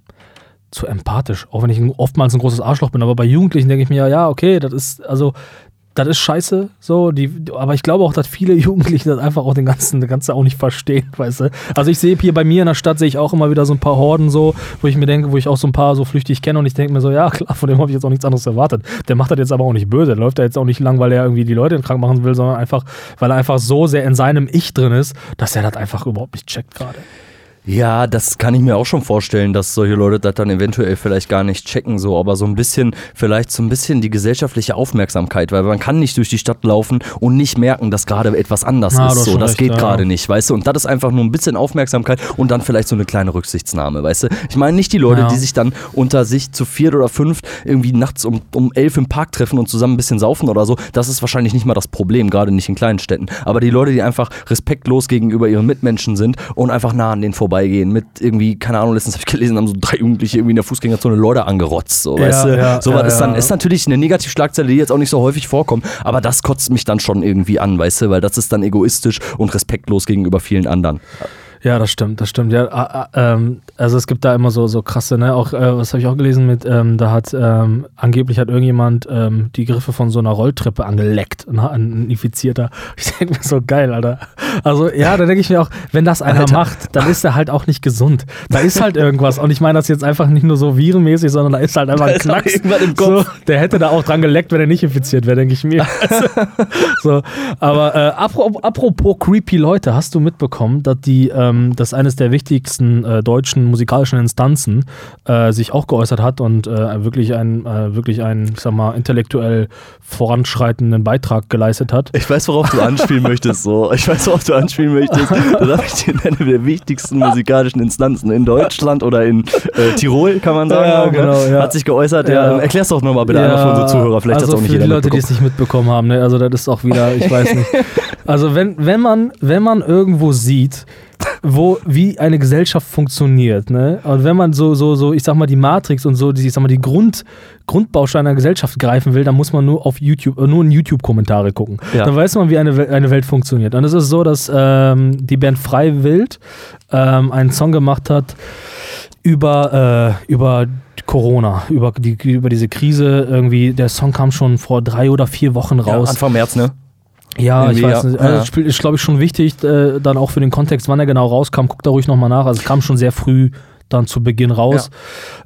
zu empathisch. Auch wenn ich oftmals ein großes Arschloch bin. Aber bei Jugendlichen denke ich mir, ja, ja, okay, das ist, also, das ist scheiße, so, die, aber ich glaube auch, dass viele Jugendliche das einfach auch den ganzen, das Ganze auch nicht verstehen, weißt du. Also ich sehe hier bei mir in der Stadt, sehe ich auch immer wieder so ein paar Horden so, wo ich mir denke, wo ich auch so ein paar so flüchtig kenne und ich denke mir so, ja klar, von dem habe ich jetzt auch nichts anderes erwartet. Der macht das jetzt aber auch nicht böse, der läuft da jetzt auch nicht lang, weil er irgendwie die Leute krank machen will, sondern einfach, weil er einfach so sehr in seinem Ich drin ist, dass er das einfach überhaupt nicht checkt gerade. Ja, das kann ich mir auch schon vorstellen, dass solche Leute das dann eventuell vielleicht gar nicht checken, so, aber so ein bisschen, vielleicht so ein bisschen die gesellschaftliche Aufmerksamkeit, weil man kann nicht durch die Stadt laufen und nicht merken, dass gerade etwas anders du ist. So, das recht, geht ja. gerade nicht, weißt du? Und das ist einfach nur ein bisschen Aufmerksamkeit und dann vielleicht so eine kleine Rücksichtsnahme, weißt du? Ich meine nicht die Leute, Ja. die sich dann unter sich zu viert oder fünf irgendwie nachts um, um elf im Park treffen und zusammen ein bisschen saufen oder so. Das ist wahrscheinlich nicht mal das Problem, gerade nicht in kleinen Städten. Aber die Leute, die einfach respektlos gegenüber ihren Mitmenschen sind und einfach nah an denen vorbeigehen mit irgendwie, keine Ahnung, letztens habe ich gelesen, haben so drei Jugendliche irgendwie in der Fußgängerzone Leute angerotzt, so, Ja, weißt du? ja, so ja, was ist dann, ist natürlich eine Negativschlagzeile, die jetzt auch nicht so häufig vorkommt, aber das kotzt mich dann schon irgendwie an, weißt du, weil das ist dann egoistisch und respektlos gegenüber vielen anderen. Ja, das stimmt, das stimmt. Ja, ähm, also es gibt da immer so, so krasse, ne? Auch, äh, was habe ich auch gelesen mit, ähm, da hat ähm, angeblich hat irgendjemand ähm, die Griffe von so einer Rolltreppe angeleckt, ein, ein Infizierter. Ich denke mir so geil, Alter. Also ja, da denke ich mir auch, wenn das einer Alter. macht, dann ist er halt auch nicht gesund. Da ist halt irgendwas. Und ich meine das jetzt einfach nicht nur so virenmäßig, sondern da ist halt einfach ein ist auch Knacks. So, Kopf. der hätte da auch dran geleckt, wenn er nicht infiziert wäre, denke ich mir. so, aber äh, apro- apropos creepy Leute, hast du mitbekommen, dass die, ähm, dass eines der wichtigsten äh, deutschen musikalischen Instanzen äh, sich auch geäußert hat und äh, wirklich einen, äh, wirklich einen, ich sag mal, intellektuell voranschreitenden Beitrag geleistet hat? Ich weiß, worauf du anspielen möchtest, so. Ich weiß, worauf du anspielen möchtest. Da darf ich dir eine der wichtigsten musikalischen Instanzen in Deutschland oder in äh, Tirol, kann man sagen. Ja, auch, ne? genau, ja. Hat sich geäußert. Ja. Ja. ähm, Erklär's doch nochmal bitte einmal für unsere Zuhörer. Vielleicht also auch nicht für die Leute, die es nicht mitbekommen haben, ne? also das ist auch wieder, ich weiß nicht. Also wenn, wenn man, wenn man irgendwo sieht, wo, wie eine Gesellschaft funktioniert, ne? Und wenn man so, so, so, ich sag mal, die Matrix und so, die, ich sag mal, die Grund, Grundbausteine einer Gesellschaft greifen will, dann muss man nur auf YouTube, nur in YouTube-Kommentare gucken. Ja. Dann weiß man, wie eine, Wel- eine Welt funktioniert. Und es ist so, dass ähm, die Band Freiwild ähm, einen Song gemacht hat über, äh, über Corona, über, die, über diese Krise. Irgendwie, der Song kam schon vor drei oder vier Wochen Ja, raus. Anfang März, ne? Ja, ich weiß nicht. Also, Ja. Spiel ist, glaube ich, schon wichtig, äh, dann auch für den Kontext, wann er genau rauskam. Guck da ruhig nochmal nach. Also, es kam schon sehr früh dann zu Beginn raus.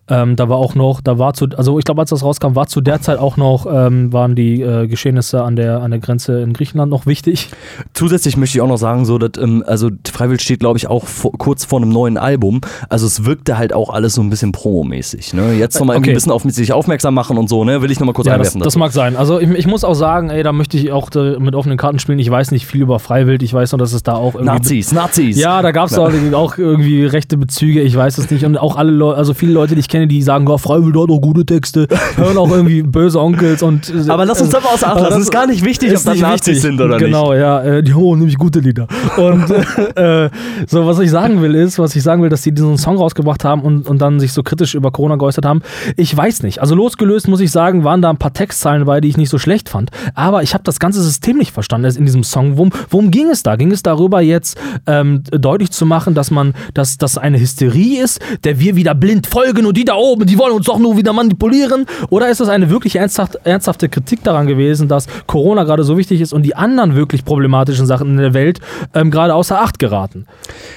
Ähm, da war auch noch, da war zu, also ich glaube, als das rauskam, war zu der Zeit auch noch, ähm, waren die äh, Geschehnisse an der, an der Grenze in Griechenland noch wichtig. Zusätzlich möchte ich auch noch sagen, so, dass, ähm, also Freiwild steht, glaube ich, auch vor, kurz vor einem neuen Album. Also es wirkte halt auch alles so ein bisschen promomäßig. Ne? Jetzt nochmal irgendwie Okay. ein bisschen auf sich aufmerksam machen und so, ne? Will ich nochmal kurz Ja, das, das mag sein. Also ich, ich muss auch sagen, ey, da möchte ich auch äh, mit offenen Karten spielen. Ich weiß nicht viel über Freiwild. Ich weiß nur, dass es da auch irgendwie Nazis, Nazis. Ja, da gab es auch, auch irgendwie rechte Bezüge, ich weiß es nicht. Und auch alle Leute, also viele Leute, die ich kenne, die sagen, oh, Freiwild hat auch gute Texte, hören auch irgendwie böse Onkels und. äh, Aber lass uns da mal außer Acht lassen. das Es ist gar nicht wichtig, ob das nicht Nazis sind oder nicht. Genau, ja, äh, die haben nämlich gute Lieder. Und äh, so, was ich sagen will, ist, was ich sagen will, dass die diesen Song rausgebracht haben und, und dann sich so kritisch über Corona geäußert haben. Ich weiß nicht. Also losgelöst, muss ich sagen, waren da ein paar Textzeilen bei, die ich nicht so schlecht fand. Aber ich habe das ganze System nicht verstanden in diesem Song. Worum, worum ging es da? Ging es darüber, jetzt ähm, deutlich zu machen, dass man, dass das eine Hysterie ist, der wir wieder blind folgen und die da oben, die wollen uns doch nur wieder manipulieren? Oder ist das eine wirklich ernsthaft, ernsthafte Kritik daran gewesen, dass Corona gerade so wichtig ist und die anderen wirklich problematischen Sachen in der Welt ähm, gerade außer Acht geraten?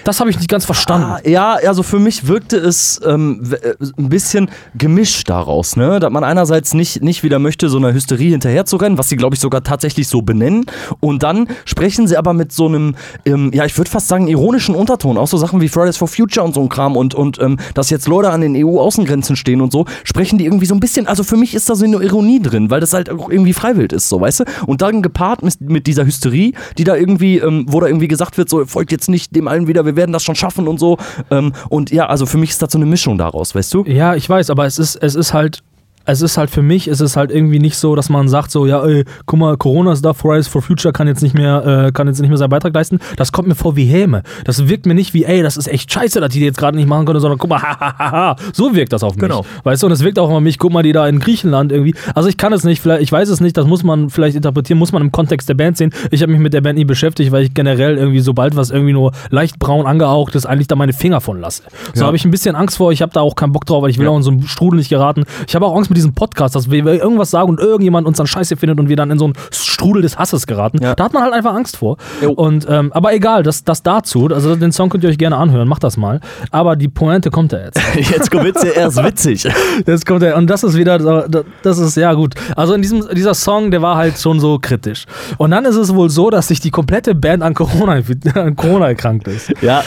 Das habe ich nicht ganz verstanden. Ah, ja, also für mich wirkte es ähm, äh, ein bisschen gemischt daraus, ne? Dass man einerseits nicht, nicht wieder möchte, so einer Hysterie hinterherzurennen, was sie, glaube ich, sogar tatsächlich so benennen. Und dann sprechen sie aber mit so einem, ähm, ja, ich würde fast sagen, ironischen Unterton. Auch so Sachen wie Fridays for Future und so ein Kram und, und ähm, dass jetzt Leute an den EU-Außengrenzen stehen und so, sprechen die irgendwie so ein bisschen, also für mich ist da so eine Ironie drin, weil das halt auch irgendwie freiwillig ist, so, weißt du? Und dann gepaart mit, mit dieser Hysterie, die da irgendwie, ähm, wo da irgendwie gesagt wird, so, folgt jetzt nicht dem allen wieder, wir werden das schon schaffen und so. Ähm, und ja, also für mich ist das so eine Mischung daraus, weißt du? Ja, ich weiß, aber es ist, es ist halt. Es ist halt für mich, es ist halt irgendwie nicht so, dass man sagt so, ja, ey, guck mal, Corona ist da, Fridays for Future kann jetzt nicht mehr, äh, kann jetzt nicht mehr seinen Beitrag leisten. Das kommt mir vor wie Häme. Das wirkt mir nicht wie, ey, das ist echt scheiße, dass die jetzt gerade nicht machen können, sondern guck mal, hahaha, so wirkt das auf mich. Genau. Weißt du, und es wirkt auch auf mich, guck mal, die da in Griechenland irgendwie. Also ich kann es nicht, vielleicht, ich weiß es nicht, das muss man vielleicht interpretieren, muss man im Kontext der Band sehen. Ich habe mich mit der Band nie beschäftigt, weil ich generell irgendwie, sobald was irgendwie nur leicht braun angehaucht ist, eigentlich da meine Finger von lasse. So Ja. habe ich ein bisschen Angst vor, ich habe da auch keinen Bock drauf, weil ich will Ja. auch in so einen Strudel nicht geraten. Ich habe auch Angst mit diesem Podcast, dass wir irgendwas sagen und irgendjemand uns dann scheiße findet und wir dann in so einen Strudel des Hasses geraten. Ja. Da hat man halt einfach Angst vor. Jo. Und, ähm, aber egal, das, das dazu. Also den Song könnt ihr euch gerne anhören, macht das mal. Aber die Pointe kommt ja jetzt. Jetzt wird's ja erst witzig. Jetzt kommt er, und das ist wieder, das ist, ja gut. Also in diesem, dieser Song, der war halt schon so kritisch. Und dann ist es wohl so, dass sich die komplette Band an Corona, an Corona erkrankt ist. Ja,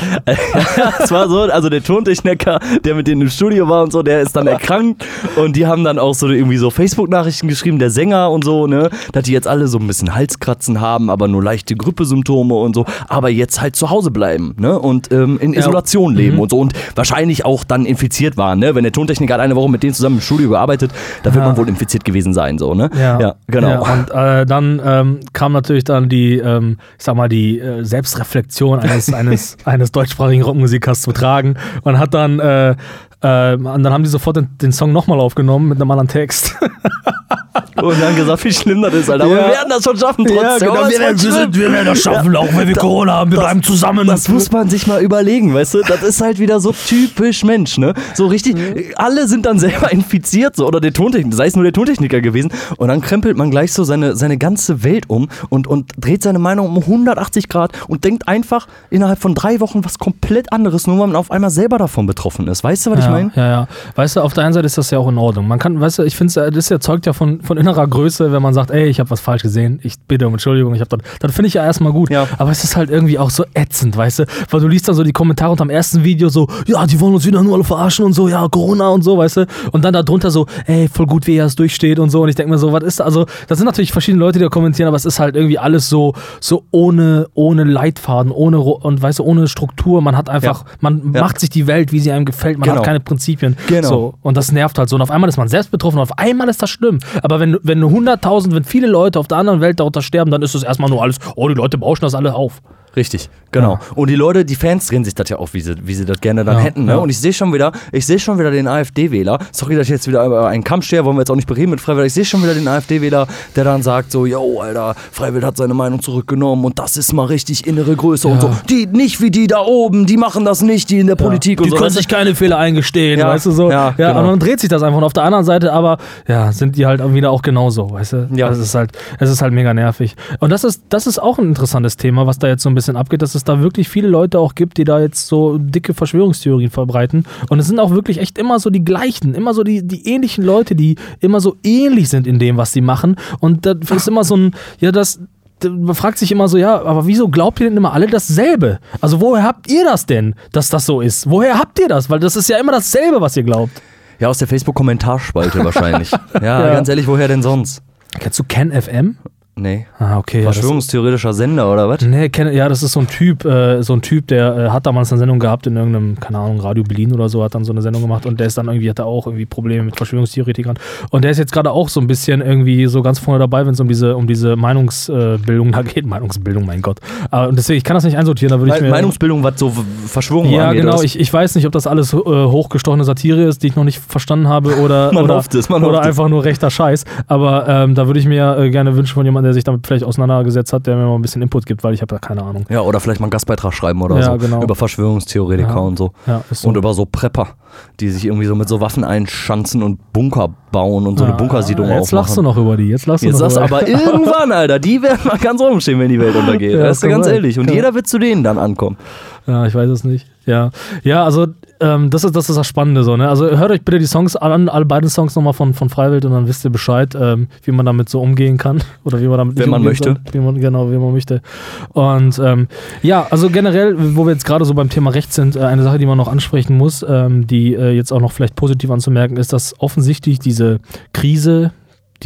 es war so, also der Tontechniker, der mit denen im Studio war und so, der ist dann erkrankt und die haben dann auch so irgendwie so Facebook-Nachrichten geschrieben, der Sänger und so, ne, dass die jetzt alle so ein bisschen Halskratzen haben, aber nur leichte Grippesymptome und so, aber jetzt halt zu Hause bleiben, ne, und ähm, in Ja. Isolation leben und so und wahrscheinlich auch dann infiziert waren, ne, wenn der Tontechniker hat eine Woche mit denen zusammen im Studio gearbeitet, da wird Ja. man wohl infiziert gewesen sein, so, ne, genau. Ja, und äh, dann ähm, kam natürlich dann die, ähm, ich sag mal, die äh, Selbstreflexion eines, eines, eines deutschsprachigen Rockmusikers zu tragen und hat dann, äh, äh, und dann haben die sofort den, den Song nochmal aufgenommen mit einem anderen Text. Und dann gesagt, wie schlimm das ist, Alter. Aber Ja. wir werden das schon schaffen trotzdem. genau, Aber es wird schlimm. wir werden das schaffen, auch wenn wir Corona haben, wir bleiben zusammen. Das muss man sich mal überlegen, weißt du? Das ist halt wieder so typisch Mensch, ne? So richtig, alle sind dann selber infiziert, so, oder der Tontechniker, sei es nur der Tontechniker gewesen. Und dann krempelt man gleich so seine, seine ganze Welt um und, und dreht seine Meinung um 180 Grad und denkt einfach innerhalb von drei Wochen was komplett anderes, nur weil man auf einmal selber davon betroffen ist. Weißt du, was ich ja, meine? Ja, ja. Weißt du, auf der einen Seite ist das ja auch in Ordnung. Man kann, weißt du, ich finde, das ja zeugt ja von, von innerer Größe, wenn man sagt, ey, ich habe was falsch gesehen, ich bitte um Entschuldigung, ich habe das. Das finde ich ja erstmal gut. Ja. Aber es ist halt irgendwie auch so ätzend, weißt du? Weil du liest dann so die Kommentare unter dem ersten Video so, ja, die wollen uns wieder nur alle verarschen und so, ja, Corona und so, weißt du? Und dann darunter so, ey, voll gut, wie ihr das durchsteht und so. Und ich denke mir so, was ist da? Also, das sind natürlich verschiedene Leute, die da kommentieren, aber es ist halt irgendwie alles so, so ohne, ohne Leitfaden, ohne, und weißt du, ohne Struktur. Man hat einfach, man Ja. macht sich die Welt, wie sie einem gefällt. Man Genau. hat keine Prinzipien. Genau. So, und das nervt halt so. Und auf einmal ist man selbst betroffen und auf einmal ist das schlimm. Aber wenn, wenn 100.000, wenn viele Leute auf der anderen Welt darunter sterben, dann ist es erstmal nur alles, oh, die Leute bauschen das alle auf. Richtig, genau. Und die Leute, die Fans drehen sich das ja auch, wie sie, wie sie das gerne dann Ja, hätten. Ne? ja. Und ich sehe schon wieder, ich sehe schon wieder den AfD-Wähler. Sorry, dass ich jetzt wieder über einen Kampf stehe, wollen wir jetzt auch nicht bereden mit Freiwild. Ich sehe schon wieder den AfD-Wähler, der dann sagt so, yo, Alter, Freiwild hat seine Meinung zurückgenommen und das ist mal richtig innere Größe und Ja. so. Die, nicht wie die da oben, die machen das nicht, die in der Politik die und so. können Weißt du? sich keine Fehler eingestehen, Ja, weißt du so. ja, Ja, genau. und dann dreht sich das einfach. Und auf der anderen Seite aber, ja, sind die halt wieder auch genauso, weißt du. Ja. Das ist halt, es ist halt mega nervig. Und das ist, das ist auch ein interessantes Thema, was da jetzt so ein bisschen abgeht, dass es da wirklich viele Leute auch gibt, die da jetzt so dicke Verschwörungstheorien verbreiten. Und es sind auch wirklich echt immer so die gleichen, immer so die, die ähnlichen Leute, die immer so ähnlich sind in dem, was sie machen. Und das ist immer so ein, ja, das, man fragt sich immer so, ja, aber wieso glaubt ihr denn immer alle dasselbe? Also woher habt ihr das denn, dass das so ist? Woher habt ihr das? Weil das ist ja immer dasselbe, was ihr glaubt. Ja, aus der Facebook-Kommentarspalte wahrscheinlich. Ja, Ja. ganz ehrlich, woher denn sonst? Kennst du Ken FM? Nee. Ah, okay. Ja, Verschwörungstheoretischer Sender oder was? nee, Ken, ja, das ist so ein Typ, äh, so ein Typ, der äh, hat damals eine Sendung gehabt in irgendeinem, keine Ahnung, Radio Berlin oder so, hat dann so eine Sendung gemacht und der ist dann irgendwie, hat er auch irgendwie Probleme mit Verschwörungstheoretikern. Und der ist jetzt gerade auch so ein bisschen irgendwie so ganz vorne dabei, wenn es um diese, um diese Meinungsbildung da geht. Meinungsbildung, mein Gott. Aber, und deswegen, ich kann das nicht einsortieren, da würde ich mir. Meinungsbildung, was so Verschwörung Ja, angeht. genau. Ich, ich weiß nicht, ob das alles äh, hochgestochene Satire ist, die ich noch nicht verstanden habe oder, oder, es, oder einfach nur rechter Scheiß. Aber ähm, da würde ich mir äh, gerne wünschen von jemandem, der sich damit vielleicht auseinandergesetzt hat, der mir mal ein bisschen Input gibt, weil ich habe da keine Ahnung. Ja, oder vielleicht mal einen Gastbeitrag schreiben oder Ja, so. genau. Über Verschwörungstheoretiker Ja. und so. Ja, so. Und über so Prepper, die sich irgendwie so mit so Waffen einschanzen und Bunker bauen und so eine Bunkersiedlung Jetzt aufmachen. lachst du noch über die. Jetzt lachst du Jetzt noch sagst du über aber irgendwann, Alter, die werden mal ganz oben stehen, wenn die Welt untergeht. Ja, weißt du, ganz sein. ehrlich. Und jeder wird zu denen dann ankommen. Ja, ich weiß es nicht. Ja, ja also ähm, das, ist, das ist das Spannende so. Ne? Also hört euch bitte die Songs an, alle beiden Songs nochmal von, von Freiwild und dann wisst ihr Bescheid, ähm, wie man damit so umgehen kann. Oder wie man damit Wenn man umgehen möchte. soll. Wie man, genau, wie man möchte. Und ähm, ja, also generell, wo wir jetzt gerade so beim Thema Recht sind, äh, eine Sache, die man noch ansprechen muss, ähm, die äh, jetzt auch noch vielleicht positiv anzumerken ist, dass offensichtlich diese Krise,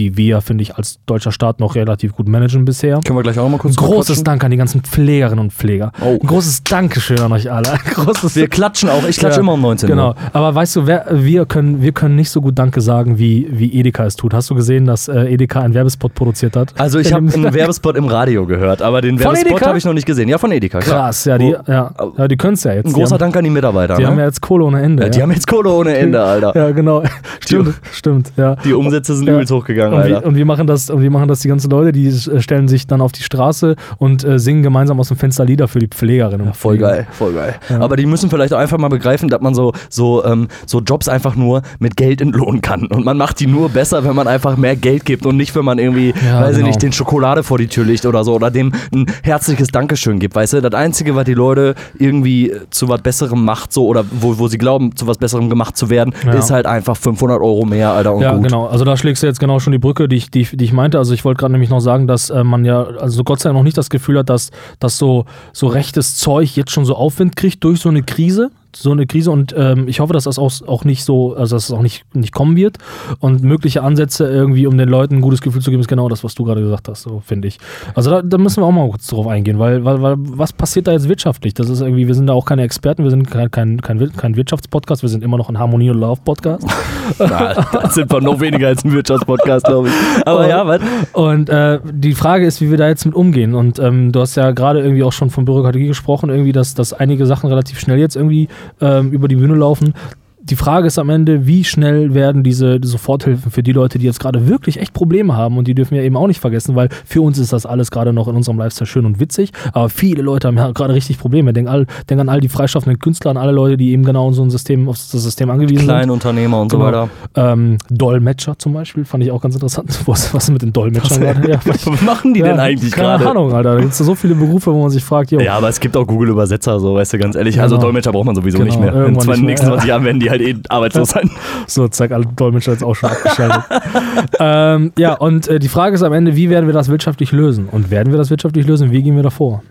die wir, finde ich, als deutscher Staat noch relativ gut managen bisher. Können wir gleich auch noch mal kurz großes? Dank an die ganzen Pflegerinnen und Pfleger. Oh. Großes Dankeschön an euch alle. Großes Wir klatschen auch. Ich klatsche Ja, immer um 19 Genau. Uhr. Aber weißt du, wer, wir, können, wir können nicht so gut Danke sagen, wie, wie Edeka es tut. Hast du gesehen, dass äh, Edeka einen Werbespot produziert hat? Also ich habe einen Werbespot im Radio gehört, aber den Von Werbespot habe ich noch nicht gesehen. Ja, von Edeka. Krass, ja, die, ja, ja, die können es ja jetzt. Ein die großer haben, Dank an die Mitarbeiter. Die ne? haben ja jetzt Kohle ohne Ende. ja, die haben jetzt Kohle ohne Ende, Alter. ja, genau. Stimmt, stimmt, ja. Die Umsätze sind übelst hochgegangen. Und, wie, und wir machen das, und wir machen das die ganzen Leute, die äh, stellen sich dann auf die Straße und äh, singen gemeinsam aus dem Fenster Lieder für die Pflegerinnen. und Voll Pfleger. geil, voll geil. Ja. Aber die müssen vielleicht auch einfach mal begreifen, dass man so, so, ähm, so Jobs einfach nur mit Geld entlohnen kann. Und man macht die nur besser, wenn man einfach mehr Geld gibt und nicht, wenn man irgendwie, Ja, weiß ich genau. nicht, den Schokolade vor die Tür legt oder so oder dem ein herzliches Dankeschön gibt. Weißt du, das Einzige, was die Leute irgendwie zu was Besserem macht, so oder wo, wo sie glauben, zu was Besserem gemacht zu werden, Ja. ist halt einfach 500 Euro mehr, Alter, und Ja, gut. genau. Also da schlägst du jetzt genau schon die Brücke, die ich, die, die ich meinte. Also ich wollte gerade nämlich noch sagen, dass äh, man ja, also Gott sei Dank noch nicht das Gefühl hat, dass, dass so, so rechtes Zeug jetzt schon so Aufwind kriegt durch so eine Krise. So eine Krise und ähm, ich hoffe, dass das auch, auch nicht so, also dass es auch nicht, nicht kommen wird. Und mögliche Ansätze irgendwie, um den Leuten ein gutes Gefühl zu geben, ist genau das, was du gerade gesagt hast, so finde ich. Also da, da müssen wir auch mal kurz drauf eingehen, weil, weil, weil was passiert da jetzt wirtschaftlich? Das ist irgendwie, wir sind da auch keine Experten, wir sind kein, kein, kein, kein Wirtschaftspodcast, wir sind immer noch ein Harmonie- und Love-Podcast. Das sind wir noch weniger als ein Wirtschaftspodcast, glaube ich. Aber Oh. ja, was? Und äh, die Frage ist, wie wir da jetzt mit umgehen. Und ähm, du hast ja gerade irgendwie auch schon von Bürokratie gesprochen, irgendwie, dass, dass einige Sachen relativ schnell jetzt irgendwie ähm, über die Bühne laufen. Die Frage ist am Ende, wie schnell werden diese Soforthilfen für die Leute, die jetzt gerade wirklich echt Probleme haben und die dürfen wir eben auch nicht vergessen, weil für uns ist das alles gerade noch in unserem Lifestyle schön und witzig, aber viele Leute haben ja gerade richtig Probleme. Denk, all, denk an all die freischaffenden Künstler, an alle Leute, die eben genau in so ein System, auf das System angewiesen sind. Kleinunternehmer und so Genau. weiter. Ähm, Dolmetscher zum Beispiel, fand ich auch ganz interessant. Was, was mit den Dolmetschern gerade? Ja, Was machen die ja, denn eigentlich keine gerade? Ahnung, Alter. Da gibt es so viele Berufe, wo man sich fragt, jo, Ja, aber es gibt auch Google-Übersetzer, so, weißt du, ganz ehrlich. Also Genau. Dolmetscher braucht man sowieso Genau, nicht mehr. In irgendwann nicht mehr, nächsten ja. 20 Jahren werden die halt eh arbeitslos sein. so, zack, alle Dolmetscher jetzt auch schon abgeschaltet. ähm, ja, und äh, die Frage ist am Ende, wie werden wir das wirtschaftlich lösen? Und werden wir das wirtschaftlich lösen? Wie gehen wir davor?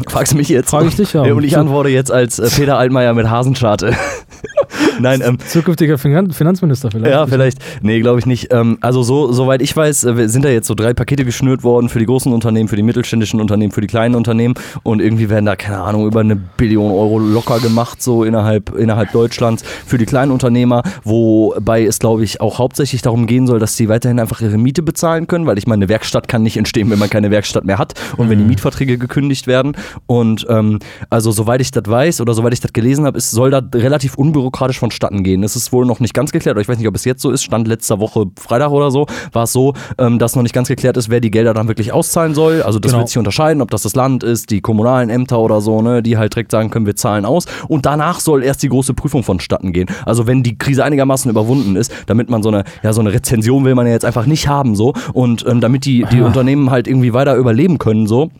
Fragst du mich jetzt? Frag ich dich, ja. Und ich antworte jetzt als äh, Peter Altmaier mit Hasenscharte. Nein, ähm, Zukünftiger Finan Finanzminister vielleicht. Ja, vielleicht. Nee, glaube ich nicht. Ähm, also so, soweit ich weiß, äh, sind da jetzt so drei Pakete geschnürt worden für die großen Unternehmen, für die mittelständischen Unternehmen, für die kleinen Unternehmen und irgendwie werden da, keine Ahnung, über eine Billion Euro locker gemacht, so innerhalb, innerhalb Deutschlands für die kleinen Unternehmer, wobei es, glaube ich, auch hauptsächlich darum gehen soll, dass sie weiterhin einfach ihre Miete bezahlen können, weil ich meine, eine Werkstatt kann nicht entstehen, wenn man keine Werkstatt mehr hat und wenn die Mietverträge gekündigt werden. Und ähm, also soweit ich das weiß oder soweit ich das gelesen habe, ist, soll das relativ unbürokratisch vonstatten gehen. Es ist wohl noch nicht ganz geklärt, oder ich weiß nicht, ob es jetzt so ist, stand letzter Woche Freitag oder so, war es so, ähm, dass noch nicht ganz geklärt ist, wer die Gelder dann wirklich auszahlen soll. Also das Genau. wird sich unterscheiden, ob das das Land ist, die kommunalen Ämter oder so, ne, die halt direkt sagen können, wir zahlen aus. Und danach soll erst die große Prüfung vonstatten gehen. Also wenn die Krise einigermaßen überwunden ist, damit man so eine, ja, so eine Rezension will man ja jetzt einfach nicht haben, so. Und ähm, damit die, die Ja. Unternehmen halt irgendwie weiter überleben können, so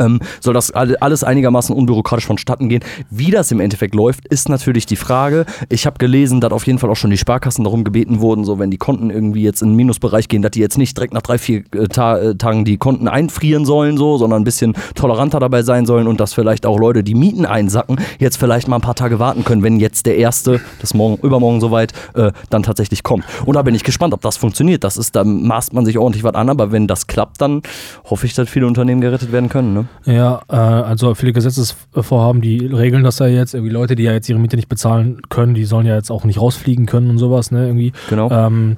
ähm, soll das alle- alles einigermaßen unbürokratisch vonstatten gehen. Wie das im Endeffekt läuft, ist natürlich die Frage. Ich habe gelesen, dass auf jeden Fall auch schon die Sparkassen darum gebeten wurden, so wenn die Konten irgendwie jetzt in den Minusbereich gehen, dass die jetzt nicht direkt nach drei, vier äh, äh, Tagen die Konten einfrieren sollen, so, sondern ein bisschen toleranter dabei sein sollen und dass vielleicht auch Leute, die Mieten einsacken, jetzt vielleicht mal ein paar Tage warten können, wenn jetzt der erste, das morgen, übermorgen soweit, äh, dann tatsächlich kommt. Und da bin ich gespannt, ob das funktioniert. Das ist, da maßt man sich ordentlich was an, aber wenn das klappt, dann hoffe ich, dass viele Unternehmen gerettet werden können. Ne? Ja, äh, also viele Gesetzesvorhaben, die regeln das ja jetzt. Irgendwie Leute, die ja jetzt ihre Miete nicht bezahlen können, die sollen ja jetzt auch nicht rausfliegen können und sowas, ne, irgendwie. Genau. Ähm,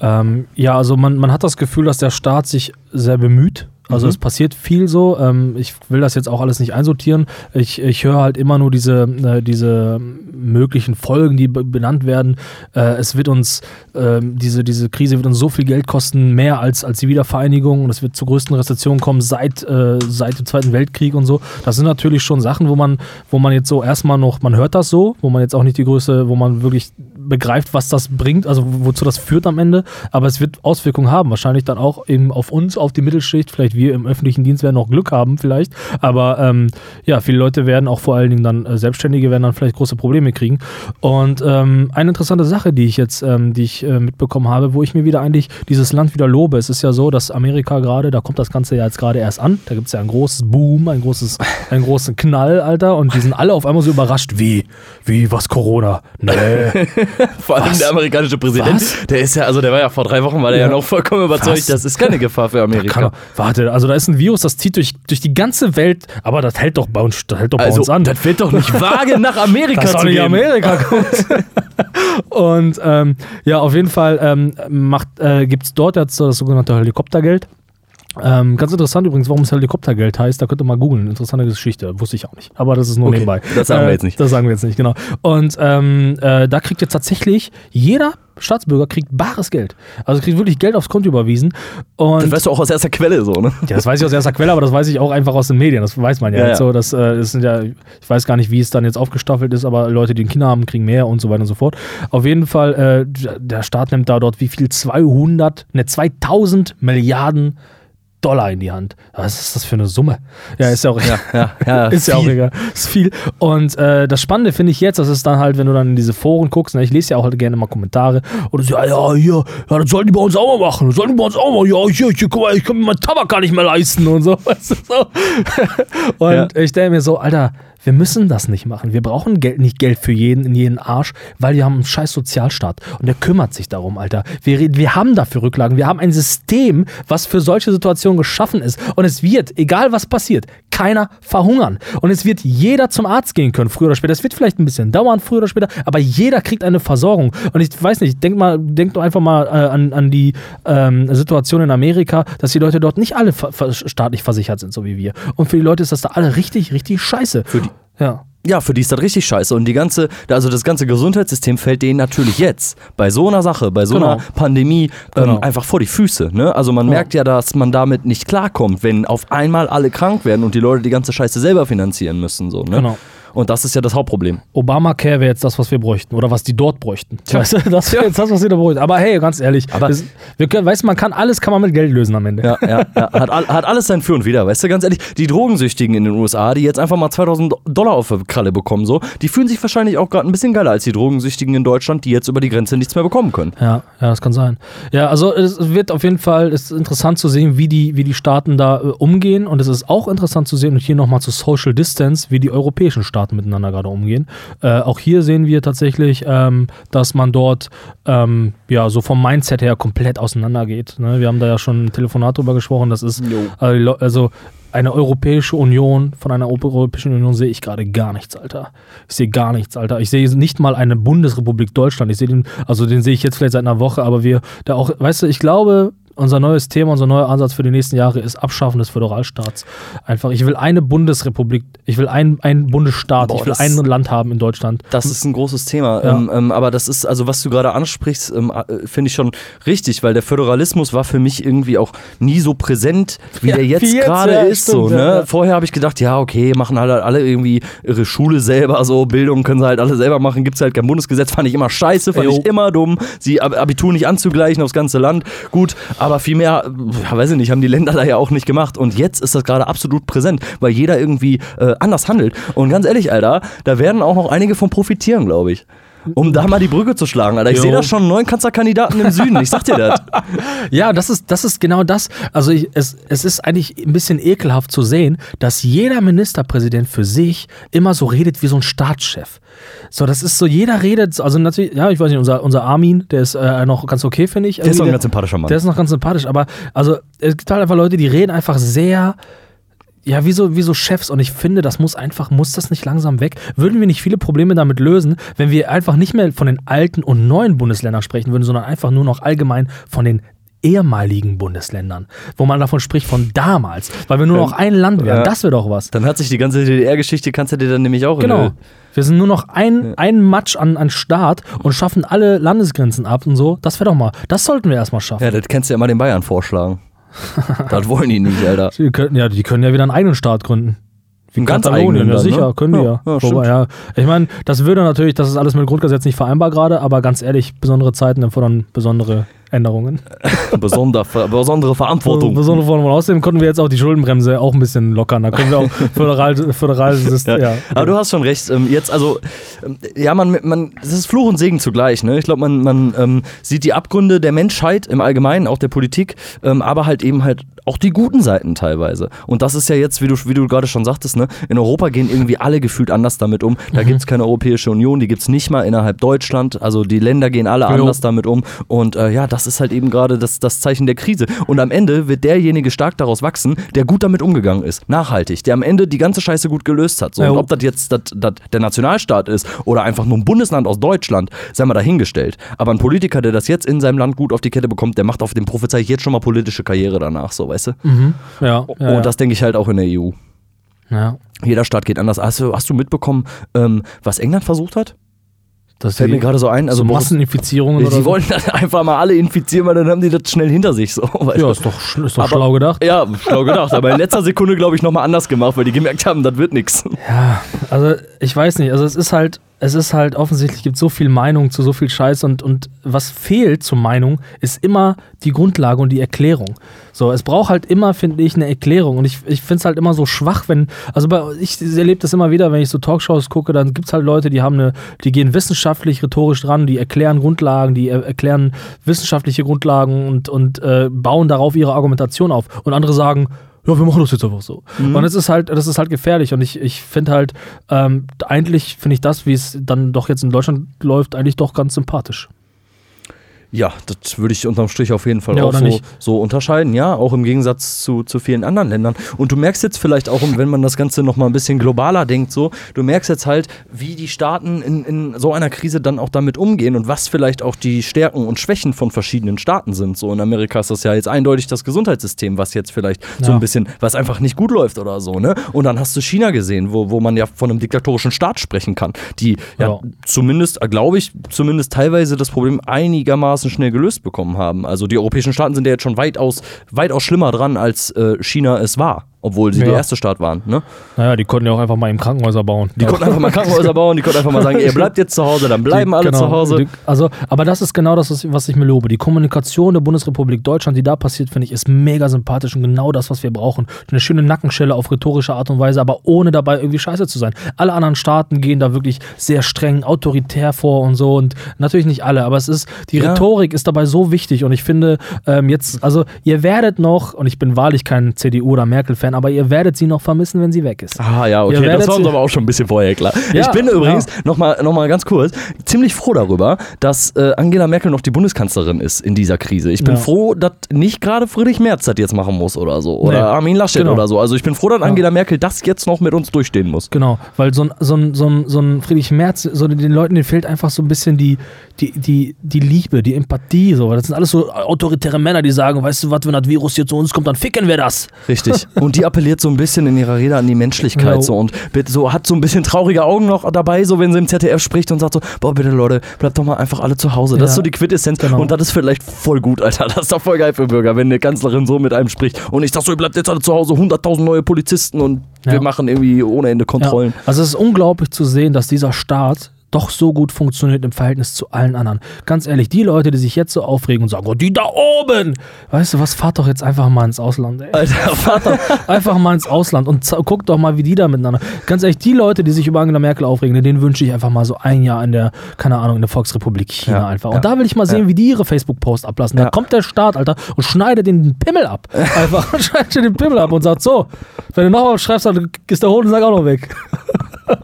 ähm, ja, also man, man hat das Gefühl, dass der Staat sich sehr bemüht. Also Mhm. es passiert viel so. Ähm, ich will das jetzt auch alles nicht einsortieren. Ich, ich höre halt immer nur diese, äh, diese möglichen Folgen, die be- benannt werden. Äh, es wird uns, ähm, diese, diese Krise wird uns so viel Geld kosten, mehr als, als die Wiedervereinigung. Und es wird zur größten Rezession kommen seit, äh, seit dem Zweiten Weltkrieg und so. Das sind natürlich schon Sachen, wo man, wo man jetzt so erstmal noch, man hört das so, wo man jetzt auch nicht die Größe, wo man wirklich begreift, was das bringt, also wo- wozu das führt am Ende. Aber es wird Auswirkungen haben. Wahrscheinlich dann auch eben auf uns, auf die Mittelschicht. Vielleicht wir im öffentlichen Dienst werden noch Glück haben, vielleicht. Aber ähm, ja, viele Leute werden auch vor allen Dingen dann äh, Selbstständige werden dann vielleicht große Probleme kriegen. Und ähm, eine interessante Sache, die ich jetzt, ähm, die ich äh, mitbekommen habe, wo ich mir wieder eigentlich dieses Land wieder lobe. Es ist ja so, dass Amerika gerade, da kommt das Ganze ja jetzt gerade erst an. Da gibt es ja ein großes Boom, ein großes, einen großen Knall, Alter. Und die sind alle auf einmal so überrascht, wie, wie, was Corona? Nee. Vor allem Was? der amerikanische Präsident, Was? der ist ja, also der war ja vor drei Wochen, war der ja, Ja. noch vollkommen überzeugt, Was? das ist keine Gefahr für Amerika. Kann, warte, also da ist ein Virus, das zieht durch, durch die ganze Welt, aber das hält doch bei uns, das hält doch bei Also, uns an. das wird doch nicht vage, nach Amerika das zu gehen. Amerika kommt. Und ähm, ja, auf jeden Fall ähm, macht, äh, gibt es dort jetzt das sogenannte Helikoptergeld. Ähm, ganz interessant übrigens, warum es Helikoptergeld heißt. Da könnt ihr mal googeln. Interessante Geschichte. Wusste ich auch nicht. Aber das ist nur Okay, nebenbei. das sagen wir Äh, jetzt nicht. Das sagen wir jetzt nicht, genau. Und ähm, äh, da kriegt jetzt tatsächlich jeder Staatsbürger kriegt bares Geld. Also kriegt wirklich Geld aufs Konto überwiesen. Und Das weißt du auch aus erster Quelle so, ne? ja, das weiß ich aus erster Quelle, aber das weiß ich auch einfach aus den Medien. Das weiß man ja, Ja, ja. so. Das, äh, das sind ja, ich weiß gar nicht, wie es dann jetzt aufgestaffelt ist, aber Leute, die Kinder haben, kriegen mehr und so weiter und so fort. Auf jeden Fall, äh, der Staat nimmt da dort wie viel? 200, ne, 2000 Milliarden Dollar in die Hand. Was ist das für eine Summe? Ja, ist ja auch Ja, ja, ja. ist ja auch viel. egal. Ist viel. Und äh, das Spannende finde ich jetzt, das ist dann halt, wenn du dann in diese Foren guckst, ne, ich lese ja auch halt gerne mal Kommentare und so, ja, ja, hier, ja, das sollten die bei uns auch mal machen. Das sollten die bei uns auch mal, ja, hier, hier, guck mal, ich kann mir meinen Tabak gar nicht mehr leisten und so. Weißt du, so. Und ich denke mir so, Alter, wir müssen das nicht machen. Wir brauchen Geld, nicht Geld für jeden in jeden Arsch, weil wir haben einen scheiß Sozialstaat und der kümmert sich darum, Alter. Wir, wir haben dafür Rücklagen. Wir haben ein System, was für solche Situationen geschaffen ist. Und es wird, egal was passiert, keiner verhungern. Und es wird jeder zum Arzt gehen können, früher oder später. Es wird vielleicht ein bisschen dauern, früher oder später, aber jeder kriegt eine Versorgung. Und ich weiß nicht, denk mal, denk doch einfach mal äh, an, an die ähm, Situation in Amerika, dass die Leute dort nicht alle ver staatlich versichert sind, so wie wir. Und für die Leute ist das da alle richtig, richtig scheiße. Für die, Ja. Ja, für die ist das richtig scheiße. Und die ganze, also das ganze Gesundheitssystem fällt denen natürlich jetzt bei so einer Sache, bei so Genau. einer Pandemie ähm, Genau. einfach vor die Füße. Ne? Also man Ja. merkt ja, dass man damit nicht klarkommt, wenn auf einmal alle krank werden und die Leute die ganze Scheiße selber finanzieren müssen. So, ne? Genau. Und das ist ja das Hauptproblem. Obamacare wäre jetzt das, was wir bräuchten. Oder was die dort bräuchten. Weißt du, das wäre jetzt das, was wir da bräuchten. Aber hey, ganz ehrlich, Aber- wir, wir können, weißt du, man kann alles kann man mit Geld lösen am Ende. Ja, ja, ja. Hat, all- hat alles sein Für und Wider, weißt du, ganz ehrlich, die Drogensüchtigen in den USA, die jetzt einfach mal 2000 Dollar auf die Kralle bekommen, so, die fühlen sich wahrscheinlich auch gerade ein bisschen geiler als die Drogensüchtigen in Deutschland, die jetzt über die Grenze nichts mehr bekommen können. Ja, ja, das kann sein. Ja, also es wird auf jeden Fall ist interessant zu sehen, wie die, wie die Staaten da äh, umgehen. Und es ist auch interessant zu sehen, und hier nochmal zu Social Distance, wie die europäischen Staaten miteinander gerade umgehen. Äh, auch hier sehen wir tatsächlich, ähm, dass man dort ähm, ja so vom Mindset her komplett auseinander geht. Ne? Wir haben da ja schon ein Telefonat drüber gesprochen. Das ist also, die Leu- also eine Europäische Union, von einer Europäischen Union sehe ich gerade gar nichts, Alter. Ich sehe gar nichts, Alter. Ich sehe nicht mal eine Bundesrepublik Deutschland. Ich sehe den, also den sehe ich jetzt vielleicht seit einer Woche, aber wir da auch, weißt du, ich glaube, unser neues Thema, unser neuer Ansatz für die nächsten Jahre ist Abschaffen des Föderalstaats. Einfach, ich will eine Bundesrepublik, ich will einen, einen Bundesstaat, Boah, ich will ein Land haben in Deutschland. Das ist ein großes Thema. Ja. Ähm, ähm, aber das ist, also was du gerade ansprichst, ähm, äh, finde ich schon richtig, weil der Föderalismus war für mich irgendwie auch nie so präsent, wie Ja, der jetzt jetzt, gerade ja, ist. so, stimmt, ne? ja, ja. Vorher habe ich gedacht, ja, okay, machen alle, alle irgendwie ihre Schule selber, so Bildung können sie halt alle selber machen, gibt es halt kein Bundesgesetz, fand ich immer scheiße, fand Jo. ich immer dumm, sie Ab- Abitur nicht anzugleichen aufs ganze Land. Gut, aber viel mehr, ja, weiß ich nicht, haben die Länder da ja auch nicht gemacht. Und jetzt ist das gerade absolut präsent, weil jeder irgendwie äh, anders handelt. Und ganz ehrlich, Alter, da werden auch noch einige von profitieren, glaube ich. Um da mal die Brücke zu schlagen, Alter. Ich sehe da schon einen neuen Kanzlerkandidaten im Süden. Ich sag dir das. Ja, das ist, das ist genau das. Also ich, es, es ist eigentlich ein bisschen ekelhaft zu sehen, dass jeder Ministerpräsident für sich immer so redet wie so ein Staatschef. So, das ist so, jeder redet, also natürlich, ja, ich weiß nicht, unser, unser Armin, der ist äh, noch ganz okay, finde ich. Der ist doch ein ganz sympathischer Mann. Der ist noch ganz sympathisch, aber also es gibt halt einfach Leute, die reden einfach sehr, ja, wie so, wie so Chefs und ich finde, das muss einfach, muss das nicht langsam weg? Würden wir nicht viele Probleme damit lösen, wenn wir einfach nicht mehr von den alten und neuen Bundesländern sprechen würden, sondern einfach nur noch allgemein von den ehemaligen Bundesländern, wo man davon spricht von damals, weil wir nur noch ein Land wären. ja. Das wäre doch was. Dann hat sich die ganze DDR-Geschichte, kannst du dir dann nämlich auch Genau. Wir sind nur noch ein, ein Matsch an, an Staat und schaffen alle Landesgrenzen ab und so. Das wäre doch mal, das sollten wir erstmal schaffen. Ja, das kannst du ja mal den Bayern vorschlagen. das wollen die nicht, Alter. Die könnten ja, die können ja wieder einen eigenen Staat gründen. Einen ganz Katalonien, eigenen ja sicher, ne? können die ja. Ja, ja, Wobei, ja. Ich meine, das würde natürlich, das ist alles mit dem Grundgesetz nicht vereinbar gerade, aber ganz ehrlich, besondere Zeiten erfordern besondere Änderungen. Besonder, besondere Verantwortung. Besondere Formen. Außerdem konnten wir jetzt auch die Schuldenbremse auch ein bisschen lockern. Da können wir auch föderal, föderal System, Ja. ja. Aber du hast schon recht. Ähm, jetzt, also, ähm, ja, man, man, es ist Fluch und Segen zugleich. Ne? Ich glaube, man, man ähm, sieht die Abgründe der Menschheit im Allgemeinen, auch der Politik, ähm, aber halt eben halt auch die guten Seiten teilweise. Und das ist ja jetzt, wie du, wie du gerade schon sagtest, ne? in Europa gehen irgendwie alle gefühlt anders damit um. Da gibt es keine Europäische Union, die gibt es nicht mal innerhalb Deutschland. Also die Länder gehen alle Jo. anders damit um. Und äh, ja, das ist halt eben gerade das, das Zeichen der Krise. Und am Ende wird derjenige stark daraus wachsen, der gut damit umgegangen ist. Nachhaltig. Der am Ende die ganze Scheiße gut gelöst hat. So, und ob das jetzt das, das der Nationalstaat ist oder einfach nur ein Bundesland aus Deutschland, sei mal dahingestellt. Aber ein Politiker, der das jetzt in seinem Land gut auf die Kette bekommt, der macht auf dem prophezei ich jetzt schon mal politische Karriere danach. So, weißt du? Mhm. Ja, ja, Und das denke ich halt auch in der EU. ja. Jeder Staat geht anders. Hast du, hast du mitbekommen, ähm, was England versucht hat? Das Fällt mir gerade so ein. Also so Masseninfizierungen die oder so. wollen dann einfach mal alle infizieren, weil dann haben die das schnell hinter sich. So, Ja, ist doch, ist doch Aber- schlau gedacht. Ja, schlau gedacht. Aber in letzter Sekunde, glaube ich, nochmal anders gemacht, weil die gemerkt haben, das wird nichts. Ja, also ich weiß nicht. Also es ist halt, es ist halt offensichtlich gibt so viel Meinung zu so viel Scheiß und, und was fehlt zur Meinung ist immer die Grundlage und die Erklärung. So, es braucht halt immer, finde ich, eine Erklärung und ich, ich finde es halt immer so schwach, wenn, also bei, ich erlebe das immer wieder, wenn ich so Talkshows gucke, dann gibt es halt Leute, die haben eine, die gehen wissenschaftlich, rhetorisch dran, die erklären Grundlagen, die er, erklären wissenschaftliche Grundlagen und, und äh, bauen darauf ihre Argumentation auf und andere sagen, ja, wir machen das jetzt einfach so. Mhm. Und es ist halt, das ist halt gefährlich. Und ich, ich finde halt, ähm, eigentlich finde ich das, wie es dann doch jetzt in Deutschland läuft, eigentlich doch ganz sympathisch. Ja, das würde ich unterm Strich auf jeden Fall Ja, auch so, so unterscheiden, ja, auch im Gegensatz zu, zu vielen anderen Ländern. Und du merkst jetzt vielleicht auch, wenn man das Ganze nochmal ein bisschen globaler denkt, so, du merkst jetzt halt, wie die Staaten in, in so einer Krise dann auch damit umgehen und was vielleicht auch die Stärken und Schwächen von verschiedenen Staaten sind. So in Amerika ist das ja jetzt eindeutig das Gesundheitssystem, was jetzt vielleicht so Ja. ein bisschen, was einfach nicht gut läuft oder so, ne? Und dann hast du China gesehen, wo, wo man ja von einem diktatorischen Staat sprechen kann, die ja, Ja. zumindest, glaube ich, zumindest teilweise das Problem einigermaßen schnell gelöst bekommen haben. Also die europäischen Staaten sind ja jetzt schon weitaus, weitaus schlimmer dran, als äh, China es war, obwohl sie Ja. der erste Staat waren. Ne? Naja, die konnten ja auch einfach mal eben Krankenhäuser bauen. Die konnten einfach mal Krankenhäuser bauen, die konnten einfach mal sagen, ihr bleibt jetzt zu Hause, dann bleiben Die- alle genau, zu Hause. Die, also, aber das ist genau das, was- ich mir lobe. Die Kommunikation der Bundesrepublik Deutschland, die da passiert, finde ich, ist mega sympathisch und genau das, was wir brauchen. Eine schöne Nackenschelle auf rhetorische Art und Weise, aber ohne dabei irgendwie scheiße zu sein. Alle anderen Staaten gehen da wirklich sehr streng, autoritär vor und so und natürlich nicht alle, aber es ist, die Ja. Rhetorik ist dabei so wichtig und ich finde, ähm, jetzt, also ihr werdet noch, und ich bin wahrlich kein CDU- oder Merkel-Fan, aber ihr werdet sie noch vermissen, wenn sie weg ist. Ah ja, okay, das war uns aber auch schon ein bisschen vorher klar. Ja, ich bin übrigens, ja. nochmal noch mal ganz kurz, ziemlich froh darüber, dass äh, Angela Merkel noch die Bundeskanzlerin ist in dieser Krise. Ich bin Ja. froh, dass nicht gerade Friedrich Merz das jetzt machen muss oder so. Oder Nee. Armin Laschet Genau. oder so. Also ich bin froh, dass Angela Merkel das jetzt noch mit uns durchstehen muss. Genau, weil so ein, so ein, so ein, so ein Friedrich Merz, so den Leuten, denen fehlt einfach so ein bisschen die, die, die, die Liebe, die Empathie. So. Das sind alles so autoritäre Männer, die sagen, weißt du was, wenn das Virus hier zu uns kommt, dann ficken wir das. Richtig. Und die appelliert so ein bisschen in ihrer Rede an die Menschlichkeit Jo. so und so hat so ein bisschen traurige Augen noch dabei, so wenn sie im ZDF spricht und sagt so, boah bitte Leute, bleibt doch mal einfach alle zu Hause. Das Ja. ist so die Quintessenz Genau. und das ist vielleicht voll gut, Alter. Das ist doch voll geil für Bürger, wenn eine Kanzlerin so mit einem spricht und ich sag so, ihr bleibt jetzt alle zu Hause, 100.000 neue Polizisten und Ja. wir machen irgendwie ohne Ende Kontrollen. Ja. Also es ist unglaublich zu sehen, dass dieser Staat doch so gut funktioniert im Verhältnis zu allen anderen. Ganz ehrlich, die Leute, die sich jetzt so aufregen und sagen, oh, die da oben, weißt du was, fahrt doch jetzt einfach mal ins Ausland, ey. Alter, Fahrt doch einfach mal ins Ausland und guckt doch mal, wie die da miteinander. Ganz ehrlich, die Leute, die sich über Angela Merkel aufregen, denen wünsche ich einfach mal so ein Jahr in der, keine Ahnung, in der Volksrepublik China Ja, einfach. ja, Und da will ich mal sehen, ja. wie die ihre Facebook-Post ablassen. Ja. Da kommt der Staat, Alter, und schneidet den Pimmel ab. Einfach schneidet den Pimmel ab und sagt so, wenn du noch was schreibst, dann ist der Hodensack auch noch weg.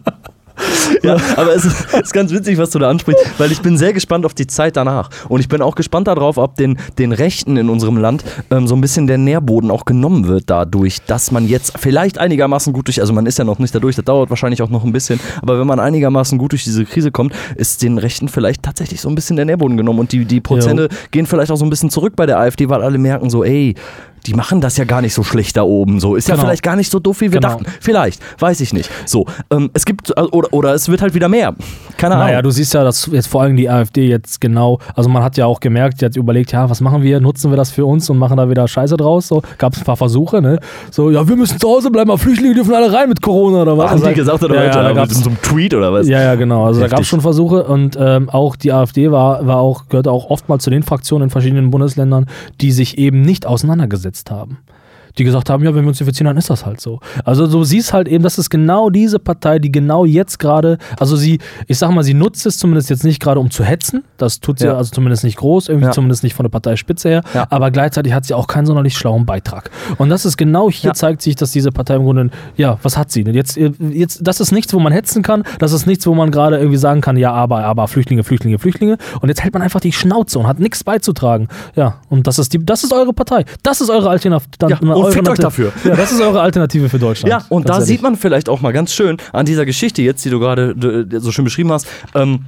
Ja, aber es ist, ist ganz witzig, was du da ansprichst, weil ich bin sehr gespannt auf die Zeit danach. Und ich bin auch gespannt darauf, ob den, den Rechten in unserem Land ähm, so ein bisschen der Nährboden auch genommen wird dadurch, dass man jetzt vielleicht einigermaßen gut durch, also man ist ja noch nicht dadurch, das dauert wahrscheinlich auch noch ein bisschen, aber wenn man einigermaßen gut durch diese Krise kommt, ist den Rechten vielleicht tatsächlich so ein bisschen der Nährboden genommen und die, die Prozente gehen vielleicht auch so ein bisschen zurück bei der AfD, weil alle merken so, ey, die machen das ja gar nicht so schlecht da oben. So ist ja Genau. vielleicht gar nicht so doof, wie wir Genau. dachten. Vielleicht, weiß ich nicht. So, ähm, es gibt äh, oder, oder es wird halt wieder mehr. Keine Ahnung. Naja, du siehst ja, dass jetzt vor allem die AfD jetzt genau, also man hat ja auch gemerkt, die hat überlegt, ja, was machen wir, nutzen wir das für uns und machen da wieder Scheiße draus. So gab es ein paar Versuche, ne? So, ja, wir müssen zu Hause bleiben, aber Flüchtlinge dürfen alle rein mit Corona oder was? haben die Also, gesagt oder ja, ja, da mit gab's, so einem Tweet oder was? ja, ja, genau. Also da Heftig. gab es schon Versuche und ähm, auch die AfD war, war auch, gehörte auch oftmals zu den Fraktionen in verschiedenen Bundesländern, die sich eben nicht auseinandergesetzt haben. Die gesagt haben, ja, wenn wir uns infizieren, dann ist das halt so. Also du siehst halt eben, das ist genau diese Partei, die genau jetzt gerade, also sie, ich sag mal, sie nutzt es zumindest jetzt nicht gerade, um zu hetzen. Das tut sie Ja. also zumindest nicht groß, irgendwie Ja. zumindest nicht von der Parteispitze her. Ja. Aber gleichzeitig hat sie auch keinen sonderlich schlauen Beitrag. Und das ist genau hier zeigt sich, dass diese Partei im Grunde, ja, was hat sie? Jetzt, jetzt, das ist nichts, wo man hetzen kann, das ist nichts, wo man gerade irgendwie sagen kann, ja, aber, aber Flüchtlinge, Flüchtlinge, Flüchtlinge. Und jetzt hält man einfach die Schnauze und hat nichts beizutragen. Ja, und das ist die, das ist eure Partei. Das ist eure Alternative. Ja, und eure Fickt euch dafür. Ja, das ist eure Alternative für Deutschland. Ja, und da sieht man vielleicht auch mal ganz schön an dieser Geschichte jetzt, die du gerade so schön beschrieben hast, ähm,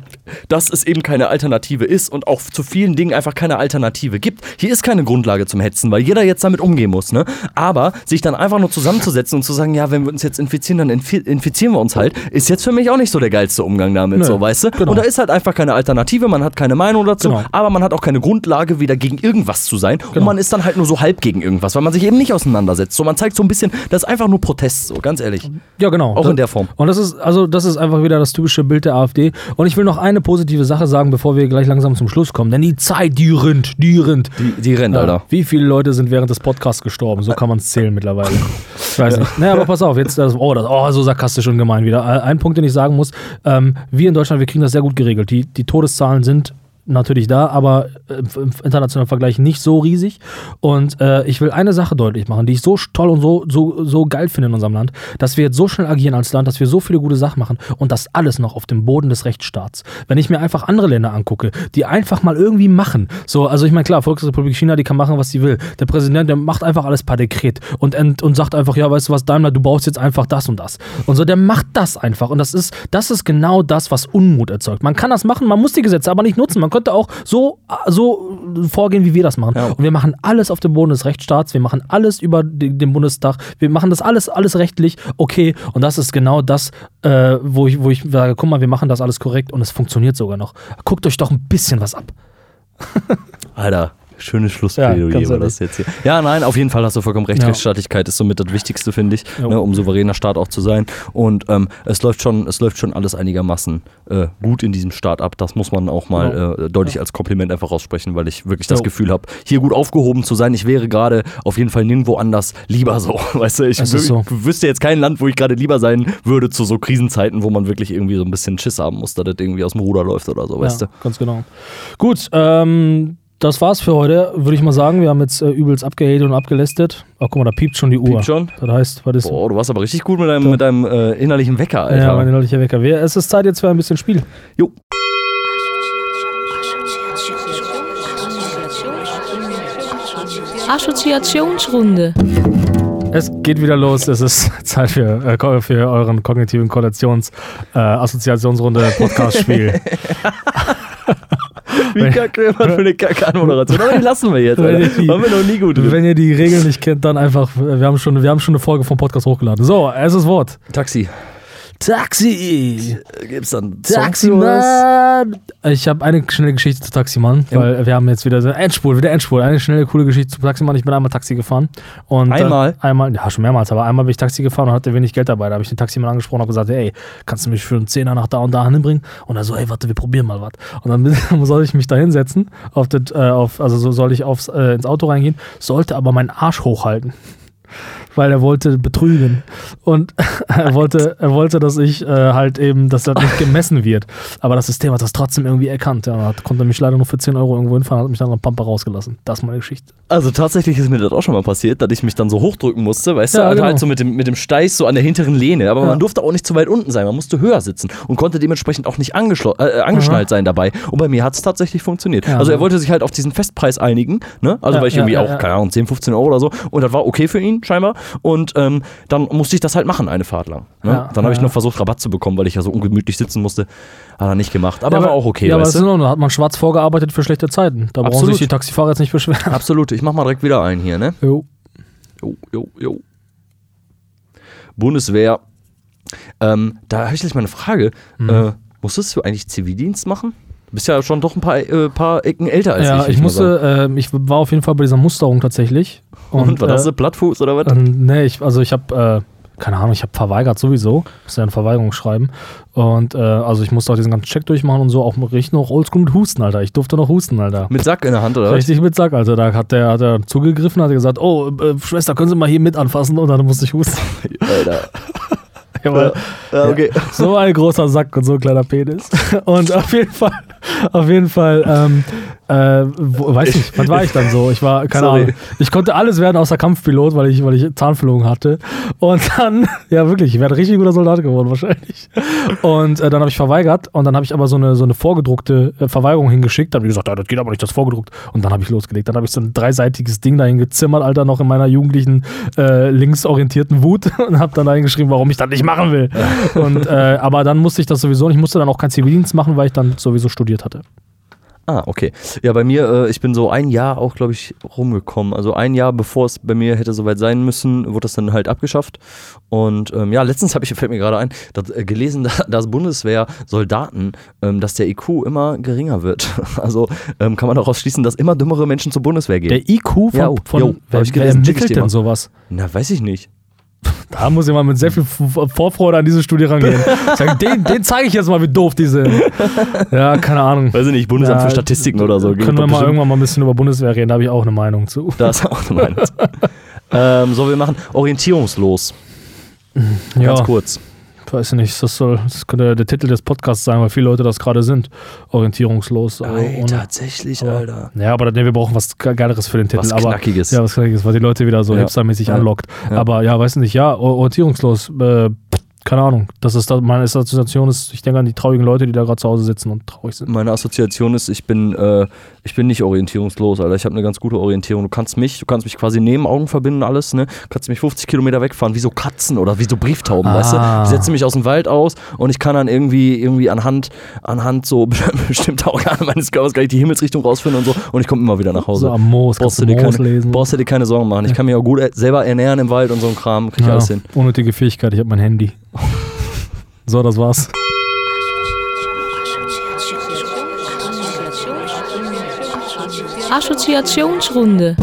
dass es eben keine Alternative ist und auch zu vielen Dingen einfach keine Alternative gibt. Hier ist keine Grundlage zum Hetzen, weil jeder jetzt damit umgehen muss. Ne? Aber sich dann einfach nur zusammenzusetzen und zu sagen, ja, wenn wir uns jetzt infizieren, dann infi infizieren wir uns halt, ist jetzt für mich auch nicht so der geilste Umgang damit, Nö, so, weißt du? genau. Und da ist halt einfach keine Alternative, man hat keine Meinung dazu, Genau. aber man hat auch keine Grundlage, wieder gegen irgendwas zu sein. Und Genau. man ist dann halt nur so halb gegen irgendwas, weil man sich eben nicht auseinandersetzt. So, man zeigt so ein bisschen, das ist einfach nur Protest, so, ganz ehrlich. Ja, genau. Auch Das- in der Form. Und das ist, also, das ist einfach wieder das typische Bild der AfD. Und ich will noch eine positive Sache sagen, bevor wir gleich langsam zum Schluss kommen. Denn die Zeit, die rinnt, die rinnt. Die, die rennt, Ja, Alter. Wie viele Leute sind während des Podcasts gestorben? So kann man es zählen mittlerweile. Ich weiß nicht. Naja, aber pass auf, jetzt, das, oh, das, oh, so sarkastisch und gemein wieder. Äh, Ein Punkt, den ich sagen muss, ähm, wir in Deutschland, wir kriegen das sehr gut geregelt. Die, die Todeszahlen sind natürlich da, aber im, im internationalen Vergleich nicht so riesig. Und äh, ich will eine Sache deutlich machen, die ich so toll und so, so, so geil finde in unserem Land, dass wir jetzt so schnell agieren als Land, dass wir so viele gute Sachen machen und das alles noch auf dem Boden des Rechtsstaats. Wenn ich mir einfach andere Länder angucke, die einfach mal irgendwie machen, so, also ich meine, klar, Volksrepublik China, die kann machen, was sie will. Der Präsident, der macht einfach alles per Dekret und, ent- und sagt einfach, ja, weißt du was, Daimler, du brauchst jetzt einfach das und das. Und so, der macht das einfach. Und das ist, das ist genau das, was Unmut erzeugt. Man kann das machen, man muss die Gesetze aber nicht nutzen. Man könnte auch so, so vorgehen, wie wir das machen. Ja. Und wir machen alles auf dem Boden des Rechtsstaats, wir machen alles über den, den Bundestag, wir machen das alles, alles rechtlich, okay. Und das ist genau das, äh, wo, ich, wo ich sage, guck mal, wir machen das alles korrekt und es funktioniert sogar noch. Guckt euch doch ein bisschen was ab. Alter, schönes Ja, Schlussplädoyer ganz war das jetzt hier. Ja, nein, auf jeden Fall hast du vollkommen recht. Ja. Rechtsstaatlichkeit ist somit das Wichtigste, finde ich, Jo. ne, um souveräner Staat auch zu sein. Und ähm, es, läuft schon, es läuft schon alles einigermaßen äh, gut in diesem Staat ab. Das muss man auch mal Genau. äh, deutlich als Kompliment einfach aussprechen, weil ich wirklich das. Gefühl habe, hier gut aufgehoben zu sein. Ich wäre gerade auf jeden Fall nirgendwo anders lieber so. Weißt du, ich so. wüsste jetzt kein Land, wo ich gerade lieber sein würde zu so Krisenzeiten, wo man wirklich irgendwie so ein bisschen Schiss haben muss, dass das irgendwie aus dem Ruder läuft oder so, weißt ja, du. ganz genau. Gut, ähm, das war's für heute, würde ich mal sagen. Wir haben jetzt äh, übelst abgehatet und abgelästet. Ach, guck mal, da piept schon die Uhr. Piept schon? Das heißt, was ist. Boah, du warst aber richtig gut mit deinem, mit deinem äh, innerlichen Wecker, Alter. ja, mein innerlicher Wecker. Wir- Es ist Zeit jetzt für ein bisschen Spiel. jo. Assoziationsrunde. Es geht wieder los. Es ist Zeit für, äh, für euren kognitiven Kollations äh. Wie kacke, was für eine kacke Anmoderation. Aber die lassen wir jetzt, die- Waren wir noch nie gut. Wenn ihr die Regeln nicht kennt, dann einfach, wir haben schon, wir haben schon eine Folge vom Podcast hochgeladen. So, erstes Wort. Taxi. Taxi! Äh, Gibt's dann? Taximann! Ich habe eine schnelle Geschichte zu Taximann, Ja. weil wir haben jetzt wieder so Endspurt, wieder Endspurt. Eine schnelle, coole Geschichte zu Taximann. Ich bin einmal Taxi gefahren. Und Einmal? Dann, einmal, ja, schon mehrmals, aber einmal bin ich Taxi gefahren und hatte wenig Geld dabei. Da habe ich den Taximann angesprochen und habe gesagt, ey, kannst du mich für einen Zehner nach da und da hinbringen? Und er so, ey, warte, wir probieren mal was. Und dann soll ich mich da hinsetzen, auf das, äh, auf, also so soll ich aufs, äh, ins Auto reingehen, sollte aber meinen Arsch hochhalten weil er wollte betrügen. Und er wollte, er wollte, dass ich äh, halt eben, dass das nicht gemessen wird. Aber das System hat das trotzdem irgendwie erkannt. Ja, hat, konnte mich leider nur für 10 Euro irgendwo hinfahren, hat mich dann am Pampa rausgelassen. Das ist meine Geschichte. Also tatsächlich ist mir das auch schon mal passiert, dass ich mich dann so hochdrücken musste, weißt Ja, du, halt, genau. halt so mit dem, mit dem Steiß so an der hinteren Lehne. Aber Ja. man durfte auch nicht zu weit unten sein, man musste höher sitzen und konnte dementsprechend auch nicht angeschlo- äh, angeschnallt sein dabei. Und bei mir hat es tatsächlich funktioniert. Ja, also er wollte sich halt auf diesen Festpreis einigen, ne? Also weil ich irgendwie auch, ja. keine Ahnung, 10, 15 Euro oder so. Und das war okay für ihn scheinbar. Und ähm, dann musste ich das halt machen, eine Fahrt lang. Ne? Ja, dann habe ich noch versucht, Rabatt zu bekommen, weil ich ja so ungemütlich sitzen musste. Hat er nicht gemacht. Aber ja, war auch okay, Ja, aber das ist Ordnung. Da hat man schwarz vorgearbeitet für schlechte Zeiten. Da brauchen sich die Taxifahrer jetzt nicht beschweren. Absolut. Ich mach mal direkt wieder ein hier, ne? Jo. Jo, jo, jo. Bundeswehr. Ähm, da habe ich gleich mal eine Frage. Mhm. Äh, musstest du eigentlich Zivildienst machen? Du bist ja schon doch ein paar, äh, paar Ecken älter als Ja, ich. ich, mal sagen. musste, ähm, ich war auf jeden Fall bei dieser Musterung tatsächlich. Und, war das äh, so Plattfuß oder was? Ähm, nee, ich, also ich habe, äh, keine Ahnung, ich habe verweigert sowieso. Muss ja eine Verweigerung schreiben. Und äh, also ich musste auch diesen ganzen Check durchmachen und so, auch richtig noch oldschool mit Husten, Alter. Ich durfte noch husten, Alter. Mit Sack in der Hand oder? Richtig mit Sack, Alter. Da hat der, hat er zugegriffen, hat er gesagt, oh, äh, Schwester, können Sie mal hier mit anfassen? Und dann musste ich husten. Alter. Jawohl. Ja, okay. So ein großer Sack und so ein kleiner Penis. Und auf jeden Fall, auf jeden Fall, ähm, Äh, wo, weiß nicht, was war ich dann so? Ich war, keine Sorry. Ahnung. Ich konnte alles werden außer Kampfpilot, weil ich, weil ich Zahnfüllung hatte. Und dann, ja wirklich, ich wäre ein richtig guter Soldat geworden wahrscheinlich. Und äh, dann habe ich verweigert und dann habe ich aber so eine, so eine vorgedruckte äh, Verweigerung hingeschickt. Dann habe ich gesagt, ja, das geht aber nicht, das vorgedruckt. Und dann habe ich losgelegt. Dann habe ich so ein dreiseitiges Ding dahin gezimmert, Alter, noch in meiner jugendlichen äh, linksorientierten Wut und habe dann dahin geschrieben, warum ich das nicht machen will. Und, äh, aber dann musste ich das sowieso und ich musste dann auch keinen Zivildienst machen, weil ich dann sowieso studiert hatte. Ah, okay. Ja, bei mir, äh, ich bin so ein Jahr auch, glaube ich, rumgekommen. Also ein Jahr bevor es bei mir hätte soweit sein müssen, wurde das dann halt abgeschafft. Und ähm, ja, letztens habe ich, fällt mir gerade ein, dass, äh, gelesen, dass Bundeswehrsoldaten, ähm, dass der IQ immer geringer wird. Also ähm, kann man daraus schließen, dass immer dümmere Menschen zur Bundeswehr gehen. Der IQ von, Ja, von jo, wer, ich wer gelesen, entwickelt dir denn sowas? Na, weiß ich nicht. Da muss jemand mit sehr viel Vorfreude an diese Studie rangehen. Den den zeige ich jetzt mal, wie doof die sind. Ja, keine Ahnung. Weiß ich nicht, Bundesamt Ja, für Statistiken oder so. Können wir mal irgendwann mal ein bisschen über Bundeswehr reden, da habe ich auch eine Meinung zu. Da ist auch eine Meinung. ähm, so, wir machen orientierungslos. Ja, Ganz kurz. Weiß ich nicht, das, soll, das könnte der Titel des Podcasts sein, weil viele Leute das gerade sind. Orientierungslos. Ey, ohne- tatsächlich, aber- Alter. Ja, aber nee, wir brauchen was Ge- Geileres für den Titel. Was aber, Knackiges. Ja, was Knackiges, was die Leute wieder so Ja. hipstermäßig anlockt. Ja. Aber ja, weiß nicht, ja, or- orientierungslos. Äh, keine Ahnung. Das ist das, meine Assoziation ist, ich denke an die traurigen Leute, die da gerade zu Hause sitzen und traurig sind. Meine Assoziation ist, ich bin, äh, ich bin nicht orientierungslos, Alter. Ich habe eine ganz gute Orientierung. Du kannst mich, du kannst mich quasi neben Augen verbinden, alles, ne? Kannst mich 50 Kilometer wegfahren, wie so Katzen oder wie so Brieftauben, Ah. weißt du? Ich setze mich aus dem Wald aus und ich kann dann irgendwie, irgendwie anhand, anhand so bestimmter Organe meines Körpers gleich die Himmelsrichtung rausfinden und so und ich komme immer wieder nach Hause. So am Moos, brauchst du, du dir Moos keine, lesen. brauchst du dir keine Sorgen machen. Ich kann mich auch gut äh, selber ernähren im Wald und so ein Kram, krieg ich ja, alles hin. unnötige Fähigkeit, ich habe mein Handy. So, das war's. Assoziationsrunde.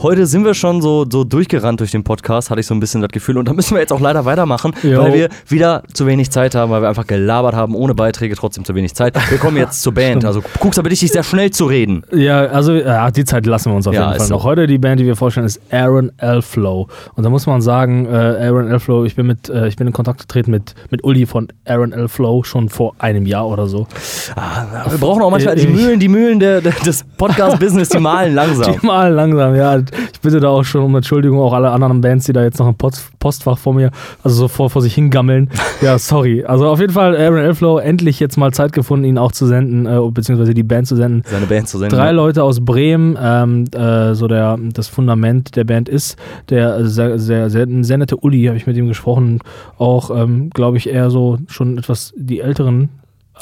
Heute sind wir schon so, so durchgerannt durch den Podcast, hatte ich so ein bisschen das Gefühl. Und da müssen wir jetzt auch leider weitermachen, Jo. weil wir wieder zu wenig Zeit haben, weil wir einfach gelabert haben, ohne Beiträge, trotzdem zu wenig Zeit. Wir kommen jetzt zur Band. Also guckst aber dich sehr schnell zu reden. Ja, also ja, die Zeit lassen wir uns auf Ja, jeden Fall ist so. noch. Heute die Band, die wir vorstellen, ist Aaron Elflow. Und da muss man sagen, äh, Aaron Elflow, ich bin mit, äh, ich bin in Kontakt getreten mit, mit Uli von Aaron Elflow schon vor einem Jahr oder so. Ah, wir brauchen auch manchmal die Ich- Mühlen, die Mühlen der, der, des Podcast-Business, die malen langsam. Die mal langsam, ja. Ich bitte da auch schon um Entschuldigung, auch alle anderen Bands, die da jetzt noch im Post Postfach vor mir, also so vor, vor sich hingammeln. Ja, sorry. Also auf jeden Fall Aaron Elflow endlich jetzt mal Zeit gefunden, ihn auch zu senden, äh, beziehungsweise die Band zu senden. Seine Band zu senden. Drei Leute aus Bremen, ähm, äh, so der, das Fundament der Band ist. Der sehr, sehr, sehr, ein sehr nette Uli, habe ich mit ihm gesprochen. Auch, ähm, glaube ich, eher so schon etwas die älteren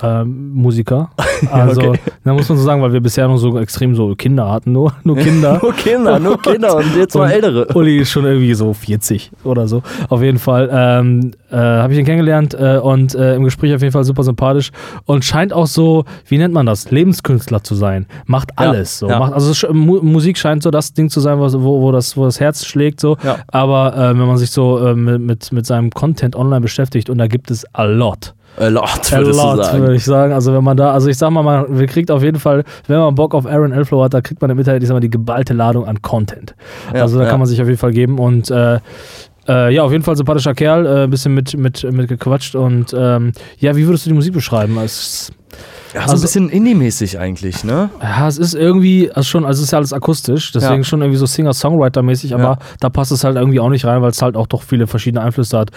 ähm, Musiker. Also, okay. da muss man so sagen, weil wir bisher noch so extrem so Kinder hatten, nur, nur Kinder. Nur Kinder, nur Kinder und jetzt mal Ältere. Uli ist schon irgendwie so 40 oder so. Auf jeden Fall ähm, äh, habe ich ihn kennengelernt äh, und äh, im Gespräch auf jeden Fall super sympathisch und scheint auch so, wie nennt man das, Lebenskünstler zu sein. Macht Ja, alles. so. ja. Macht, also Mu Musik scheint so das Ding zu sein, wo, wo, das, wo das Herz schlägt. So. Ja. Aber äh, wenn man sich so äh, mit, mit, mit seinem Content online beschäftigt und da gibt es a lot. A lot, A würdest du lot, sagen. würde ich sagen. Also wenn man da, also ich sag mal, man kriegt auf jeden Fall, wenn man Bock auf Aaron Elflow hat, da kriegt man im Internet ich sag mal, die geballte Ladung an Content. Ja, also da ja. kann man sich auf jeden Fall geben und äh, äh, ja, auf jeden Fall sympathischer Kerl, äh, ein bisschen mit, mit, mit gequatscht und ähm, ja, wie würdest du die Musik beschreiben? Es, Ja, so ein Also- bisschen Indie-mäßig eigentlich, ne? ja, es ist irgendwie, also schon, also es ist ja alles akustisch, deswegen Ja. schon irgendwie so Singer-Songwriter-mäßig, aber Ja. da passt es halt irgendwie auch nicht rein, weil es halt auch doch viele verschiedene Einflüsse hat.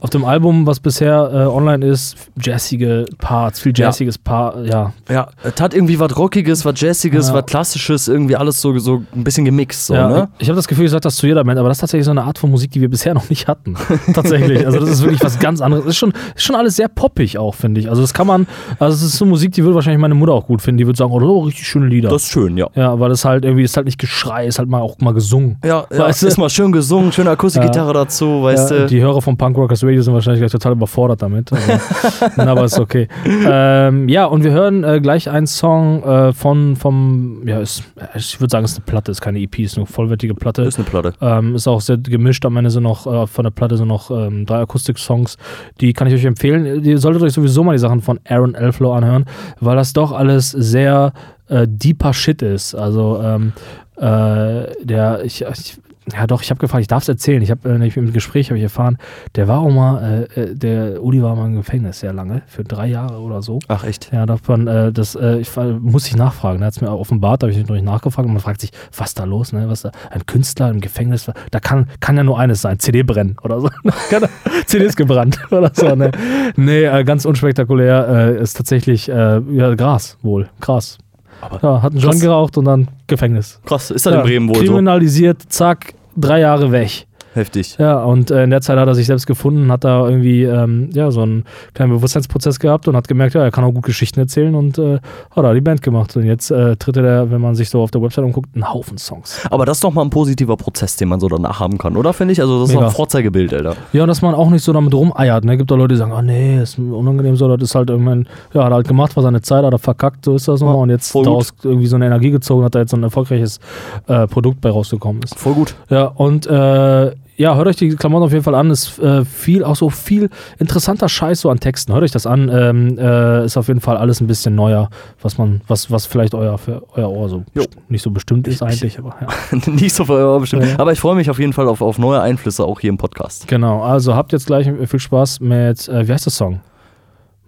Auf dem Album, was bisher äh, online ist, jazzige Parts, viel Ja. jazziges Paar, ja, Ja, es hat irgendwie was Rockiges, was Jazziges, Ja. was Klassisches, irgendwie alles so, so ein bisschen gemixt, so, ja, ne? Ich habe das Gefühl, ich sage das zu jeder Band, aber das ist tatsächlich so eine Art von Musik, die wir bisher noch nicht hatten. tatsächlich. Also das ist wirklich was ganz anderes. Es ist schon, ist schon alles sehr poppig auch, finde ich. Also das kann man, also es ist so Musik, die würde wahrscheinlich meine Mutter auch gut finden. Die würde sagen, oh, richtig schöne Lieder. Das ist schön, ja. ja, weil das halt irgendwie, ist halt nicht Geschrei, ist halt mal auch mal gesungen. Ja, ja Weißt du? ist mal schön gesungen, schöne Akustikgitarre dazu, weißt ja, du. Die Hörer von Punk Rockers Radio sind wahrscheinlich gleich total überfordert damit. Aber, aber ist okay. Ähm, ja, und wir hören äh, gleich einen Song äh, von, vom, ja, ist, ich würde sagen, es ist eine Platte, ist keine EP, ist eine vollwertige Platte. ist eine Platte. Ähm, ist auch sehr gemischt. Am Ende sind noch äh, von der Platte sind noch ähm, drei Akustik-Songs. Die kann ich euch empfehlen. Ihr solltet euch sowieso mal die Sachen von Aaron Elflow anhören, weil das doch alles sehr äh, deeper Shit ist. Also ähm, äh, der, ich, ich ja doch, ich habe gefragt, ich darf es erzählen. Ich habe äh, im Gespräch habe ich erfahren, der war auch mal, äh, äh, der Uli war mal im Gefängnis sehr lange, für drei Jahre oder so. Ach echt? Ja, davon, äh, das äh, ich, muss ich nachfragen. Er hat es mir offenbart, da habe ich noch nicht nachgefragt und man fragt sich, was da los, ne? Was da, ein Künstler im Gefängnis, da kann, kann ja nur eines sein, CD brennen oder so. CDs gebrannt oder so, ne? Nee, äh, ganz unspektakulär, äh, ist tatsächlich äh, ja, Gras wohl, Gras. Aber ja, hat einen Joint geraucht und dann Gefängnis. Krass, ist das ja, in Bremen wohl Kriminalisiert, so? zack, drei Jahre weg. Heftig. Ja, und äh, in der Zeit hat er sich selbst gefunden, hat da irgendwie ähm, ja, so einen kleinen Bewusstseinsprozess gehabt und hat gemerkt, ja, er kann auch gut Geschichten erzählen und äh, hat da die Band gemacht. Und jetzt äh, tritt er, wenn man sich so auf der Website umguckt, einen Haufen Songs. Aber das ist doch mal ein positiver Prozess, den man so danach haben kann, oder finde ich? Also das Mega. ist doch ein Vorzeigebild, Alter. Ja, und dass man auch nicht so damit rumeiert. Ne? Gibt auch Leute, die sagen, oh nee, ist unangenehm so, das ist halt irgendwann, ja, hat halt gemacht, war seine Zeit, hat er verkackt, so ist das noch. Ja, und jetzt daraus irgendwie so eine Energie gezogen, hat da jetzt so ein erfolgreiches äh, Produkt bei rausgekommen ist. Voll gut. Ja, und äh, ja, hört euch die Klamotten auf jeden Fall an. Ist äh, viel, auch so viel interessanter Scheiß so an Texten. Hört euch das an. Ähm, äh, ist auf jeden Fall alles ein bisschen neuer, was man, was, was vielleicht euer, für euer Ohr so nicht so bestimmt ist eigentlich. Aber, ja. nicht so für euer Ohr bestimmt. Ja. Aber ich freue mich auf jeden Fall auf, auf neue Einflüsse auch hier im Podcast. Genau, also habt jetzt gleich viel Spaß mit, äh, wie heißt der Song?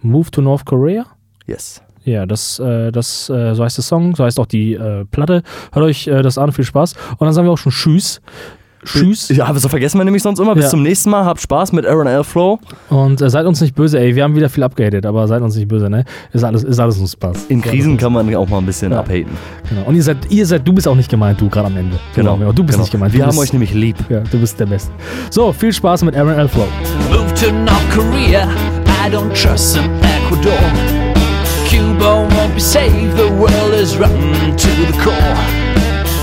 Move to North Korea? Yes. Ja, das, äh, das äh, so heißt der Song, so heißt auch die äh, Platte. Hört euch äh, das an, viel Spaß. Und dann sagen wir auch schon Tschüss. Tschüss. Ja, aber so vergessen wir nämlich sonst immer. Bis ja. zum nächsten Mal. Habt Spaß mit Aaron L. Flow. Und äh, seid uns nicht böse, ey. Wir haben wieder viel abgehatet, aber seid uns nicht böse, ne? Ist alles, ist alles ein Spaß. In Krisen kann man auch mal ein bisschen ja. abhaten. Genau. Und ihr seid, ihr seid, du bist auch nicht gemeint, du gerade am Ende. Genau. genau. Du bist genau. nicht gemeint. Wir du haben bist, euch nämlich lieb. Ja, du bist der Beste. So, viel Spaß mit Aaron L. Flow. Move to North Korea. I don't trust in Ecuador. Cuba won't be safe. The world is rotten to the core.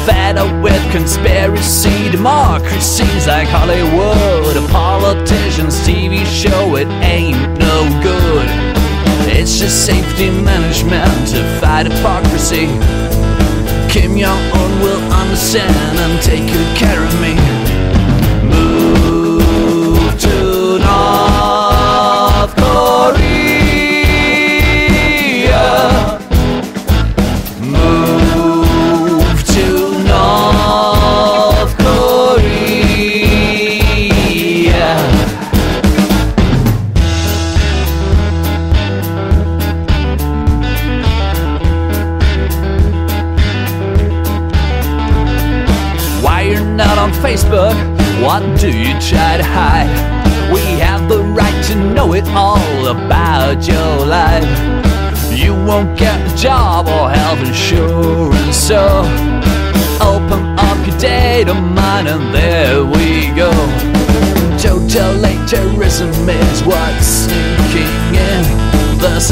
Fed up with conspiracy democracies like Hollywood. A politician's TV show, it ain't no good. It's just safety management to fight hypocrisy. Kim Jong un will understand and take good care of me.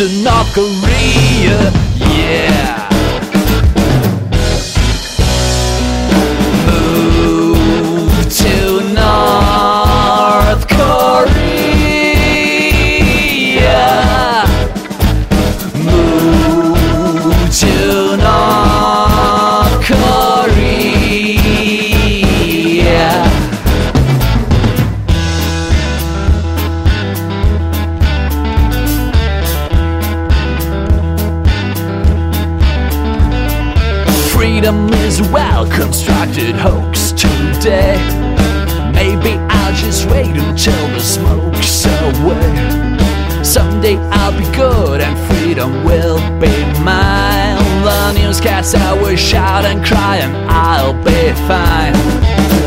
to North Korea, yeah. Constructed hoax today. Maybe I'll just wait until the smoke's away. Someday I'll be good and freedom will be mine. The I will shout and cry and I'll be fine.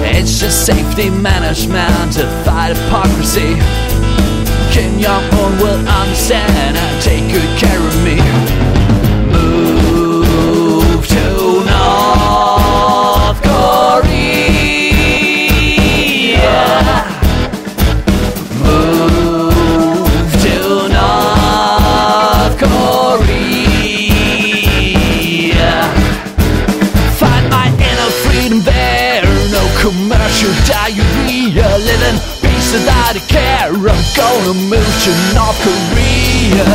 It's just safety management to fight hypocrisy. Kim Jong Un will understand and take good care of me. Peace without a care. I'm gonna move to North Korea.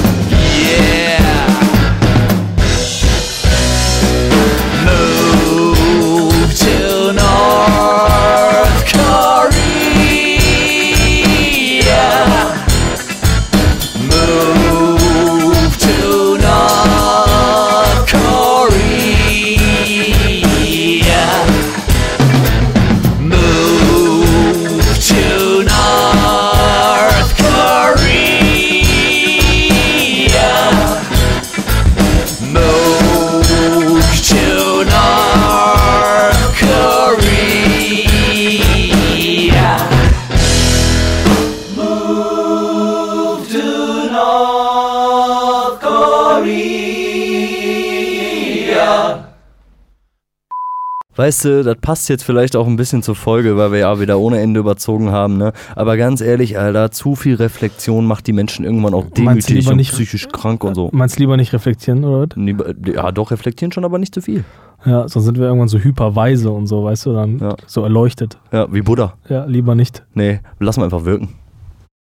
Yeah. Move to North Weißt du, das passt jetzt vielleicht auch ein bisschen zur Folge, weil wir ja wieder ohne Ende überzogen haben, ne? Aber ganz ehrlich, Alter, zu viel Reflexion macht die Menschen irgendwann auch demütig und nicht- psychisch krank und so. Meinst du lieber nicht reflektieren, oder? Ja, doch, reflektieren schon, aber nicht zu viel. Ja, sonst sind wir irgendwann so hyperweise und so, weißt du, dann Ja. so erleuchtet. Ja, wie Buddha. Ja, lieber nicht. Nee, lass mal einfach wirken.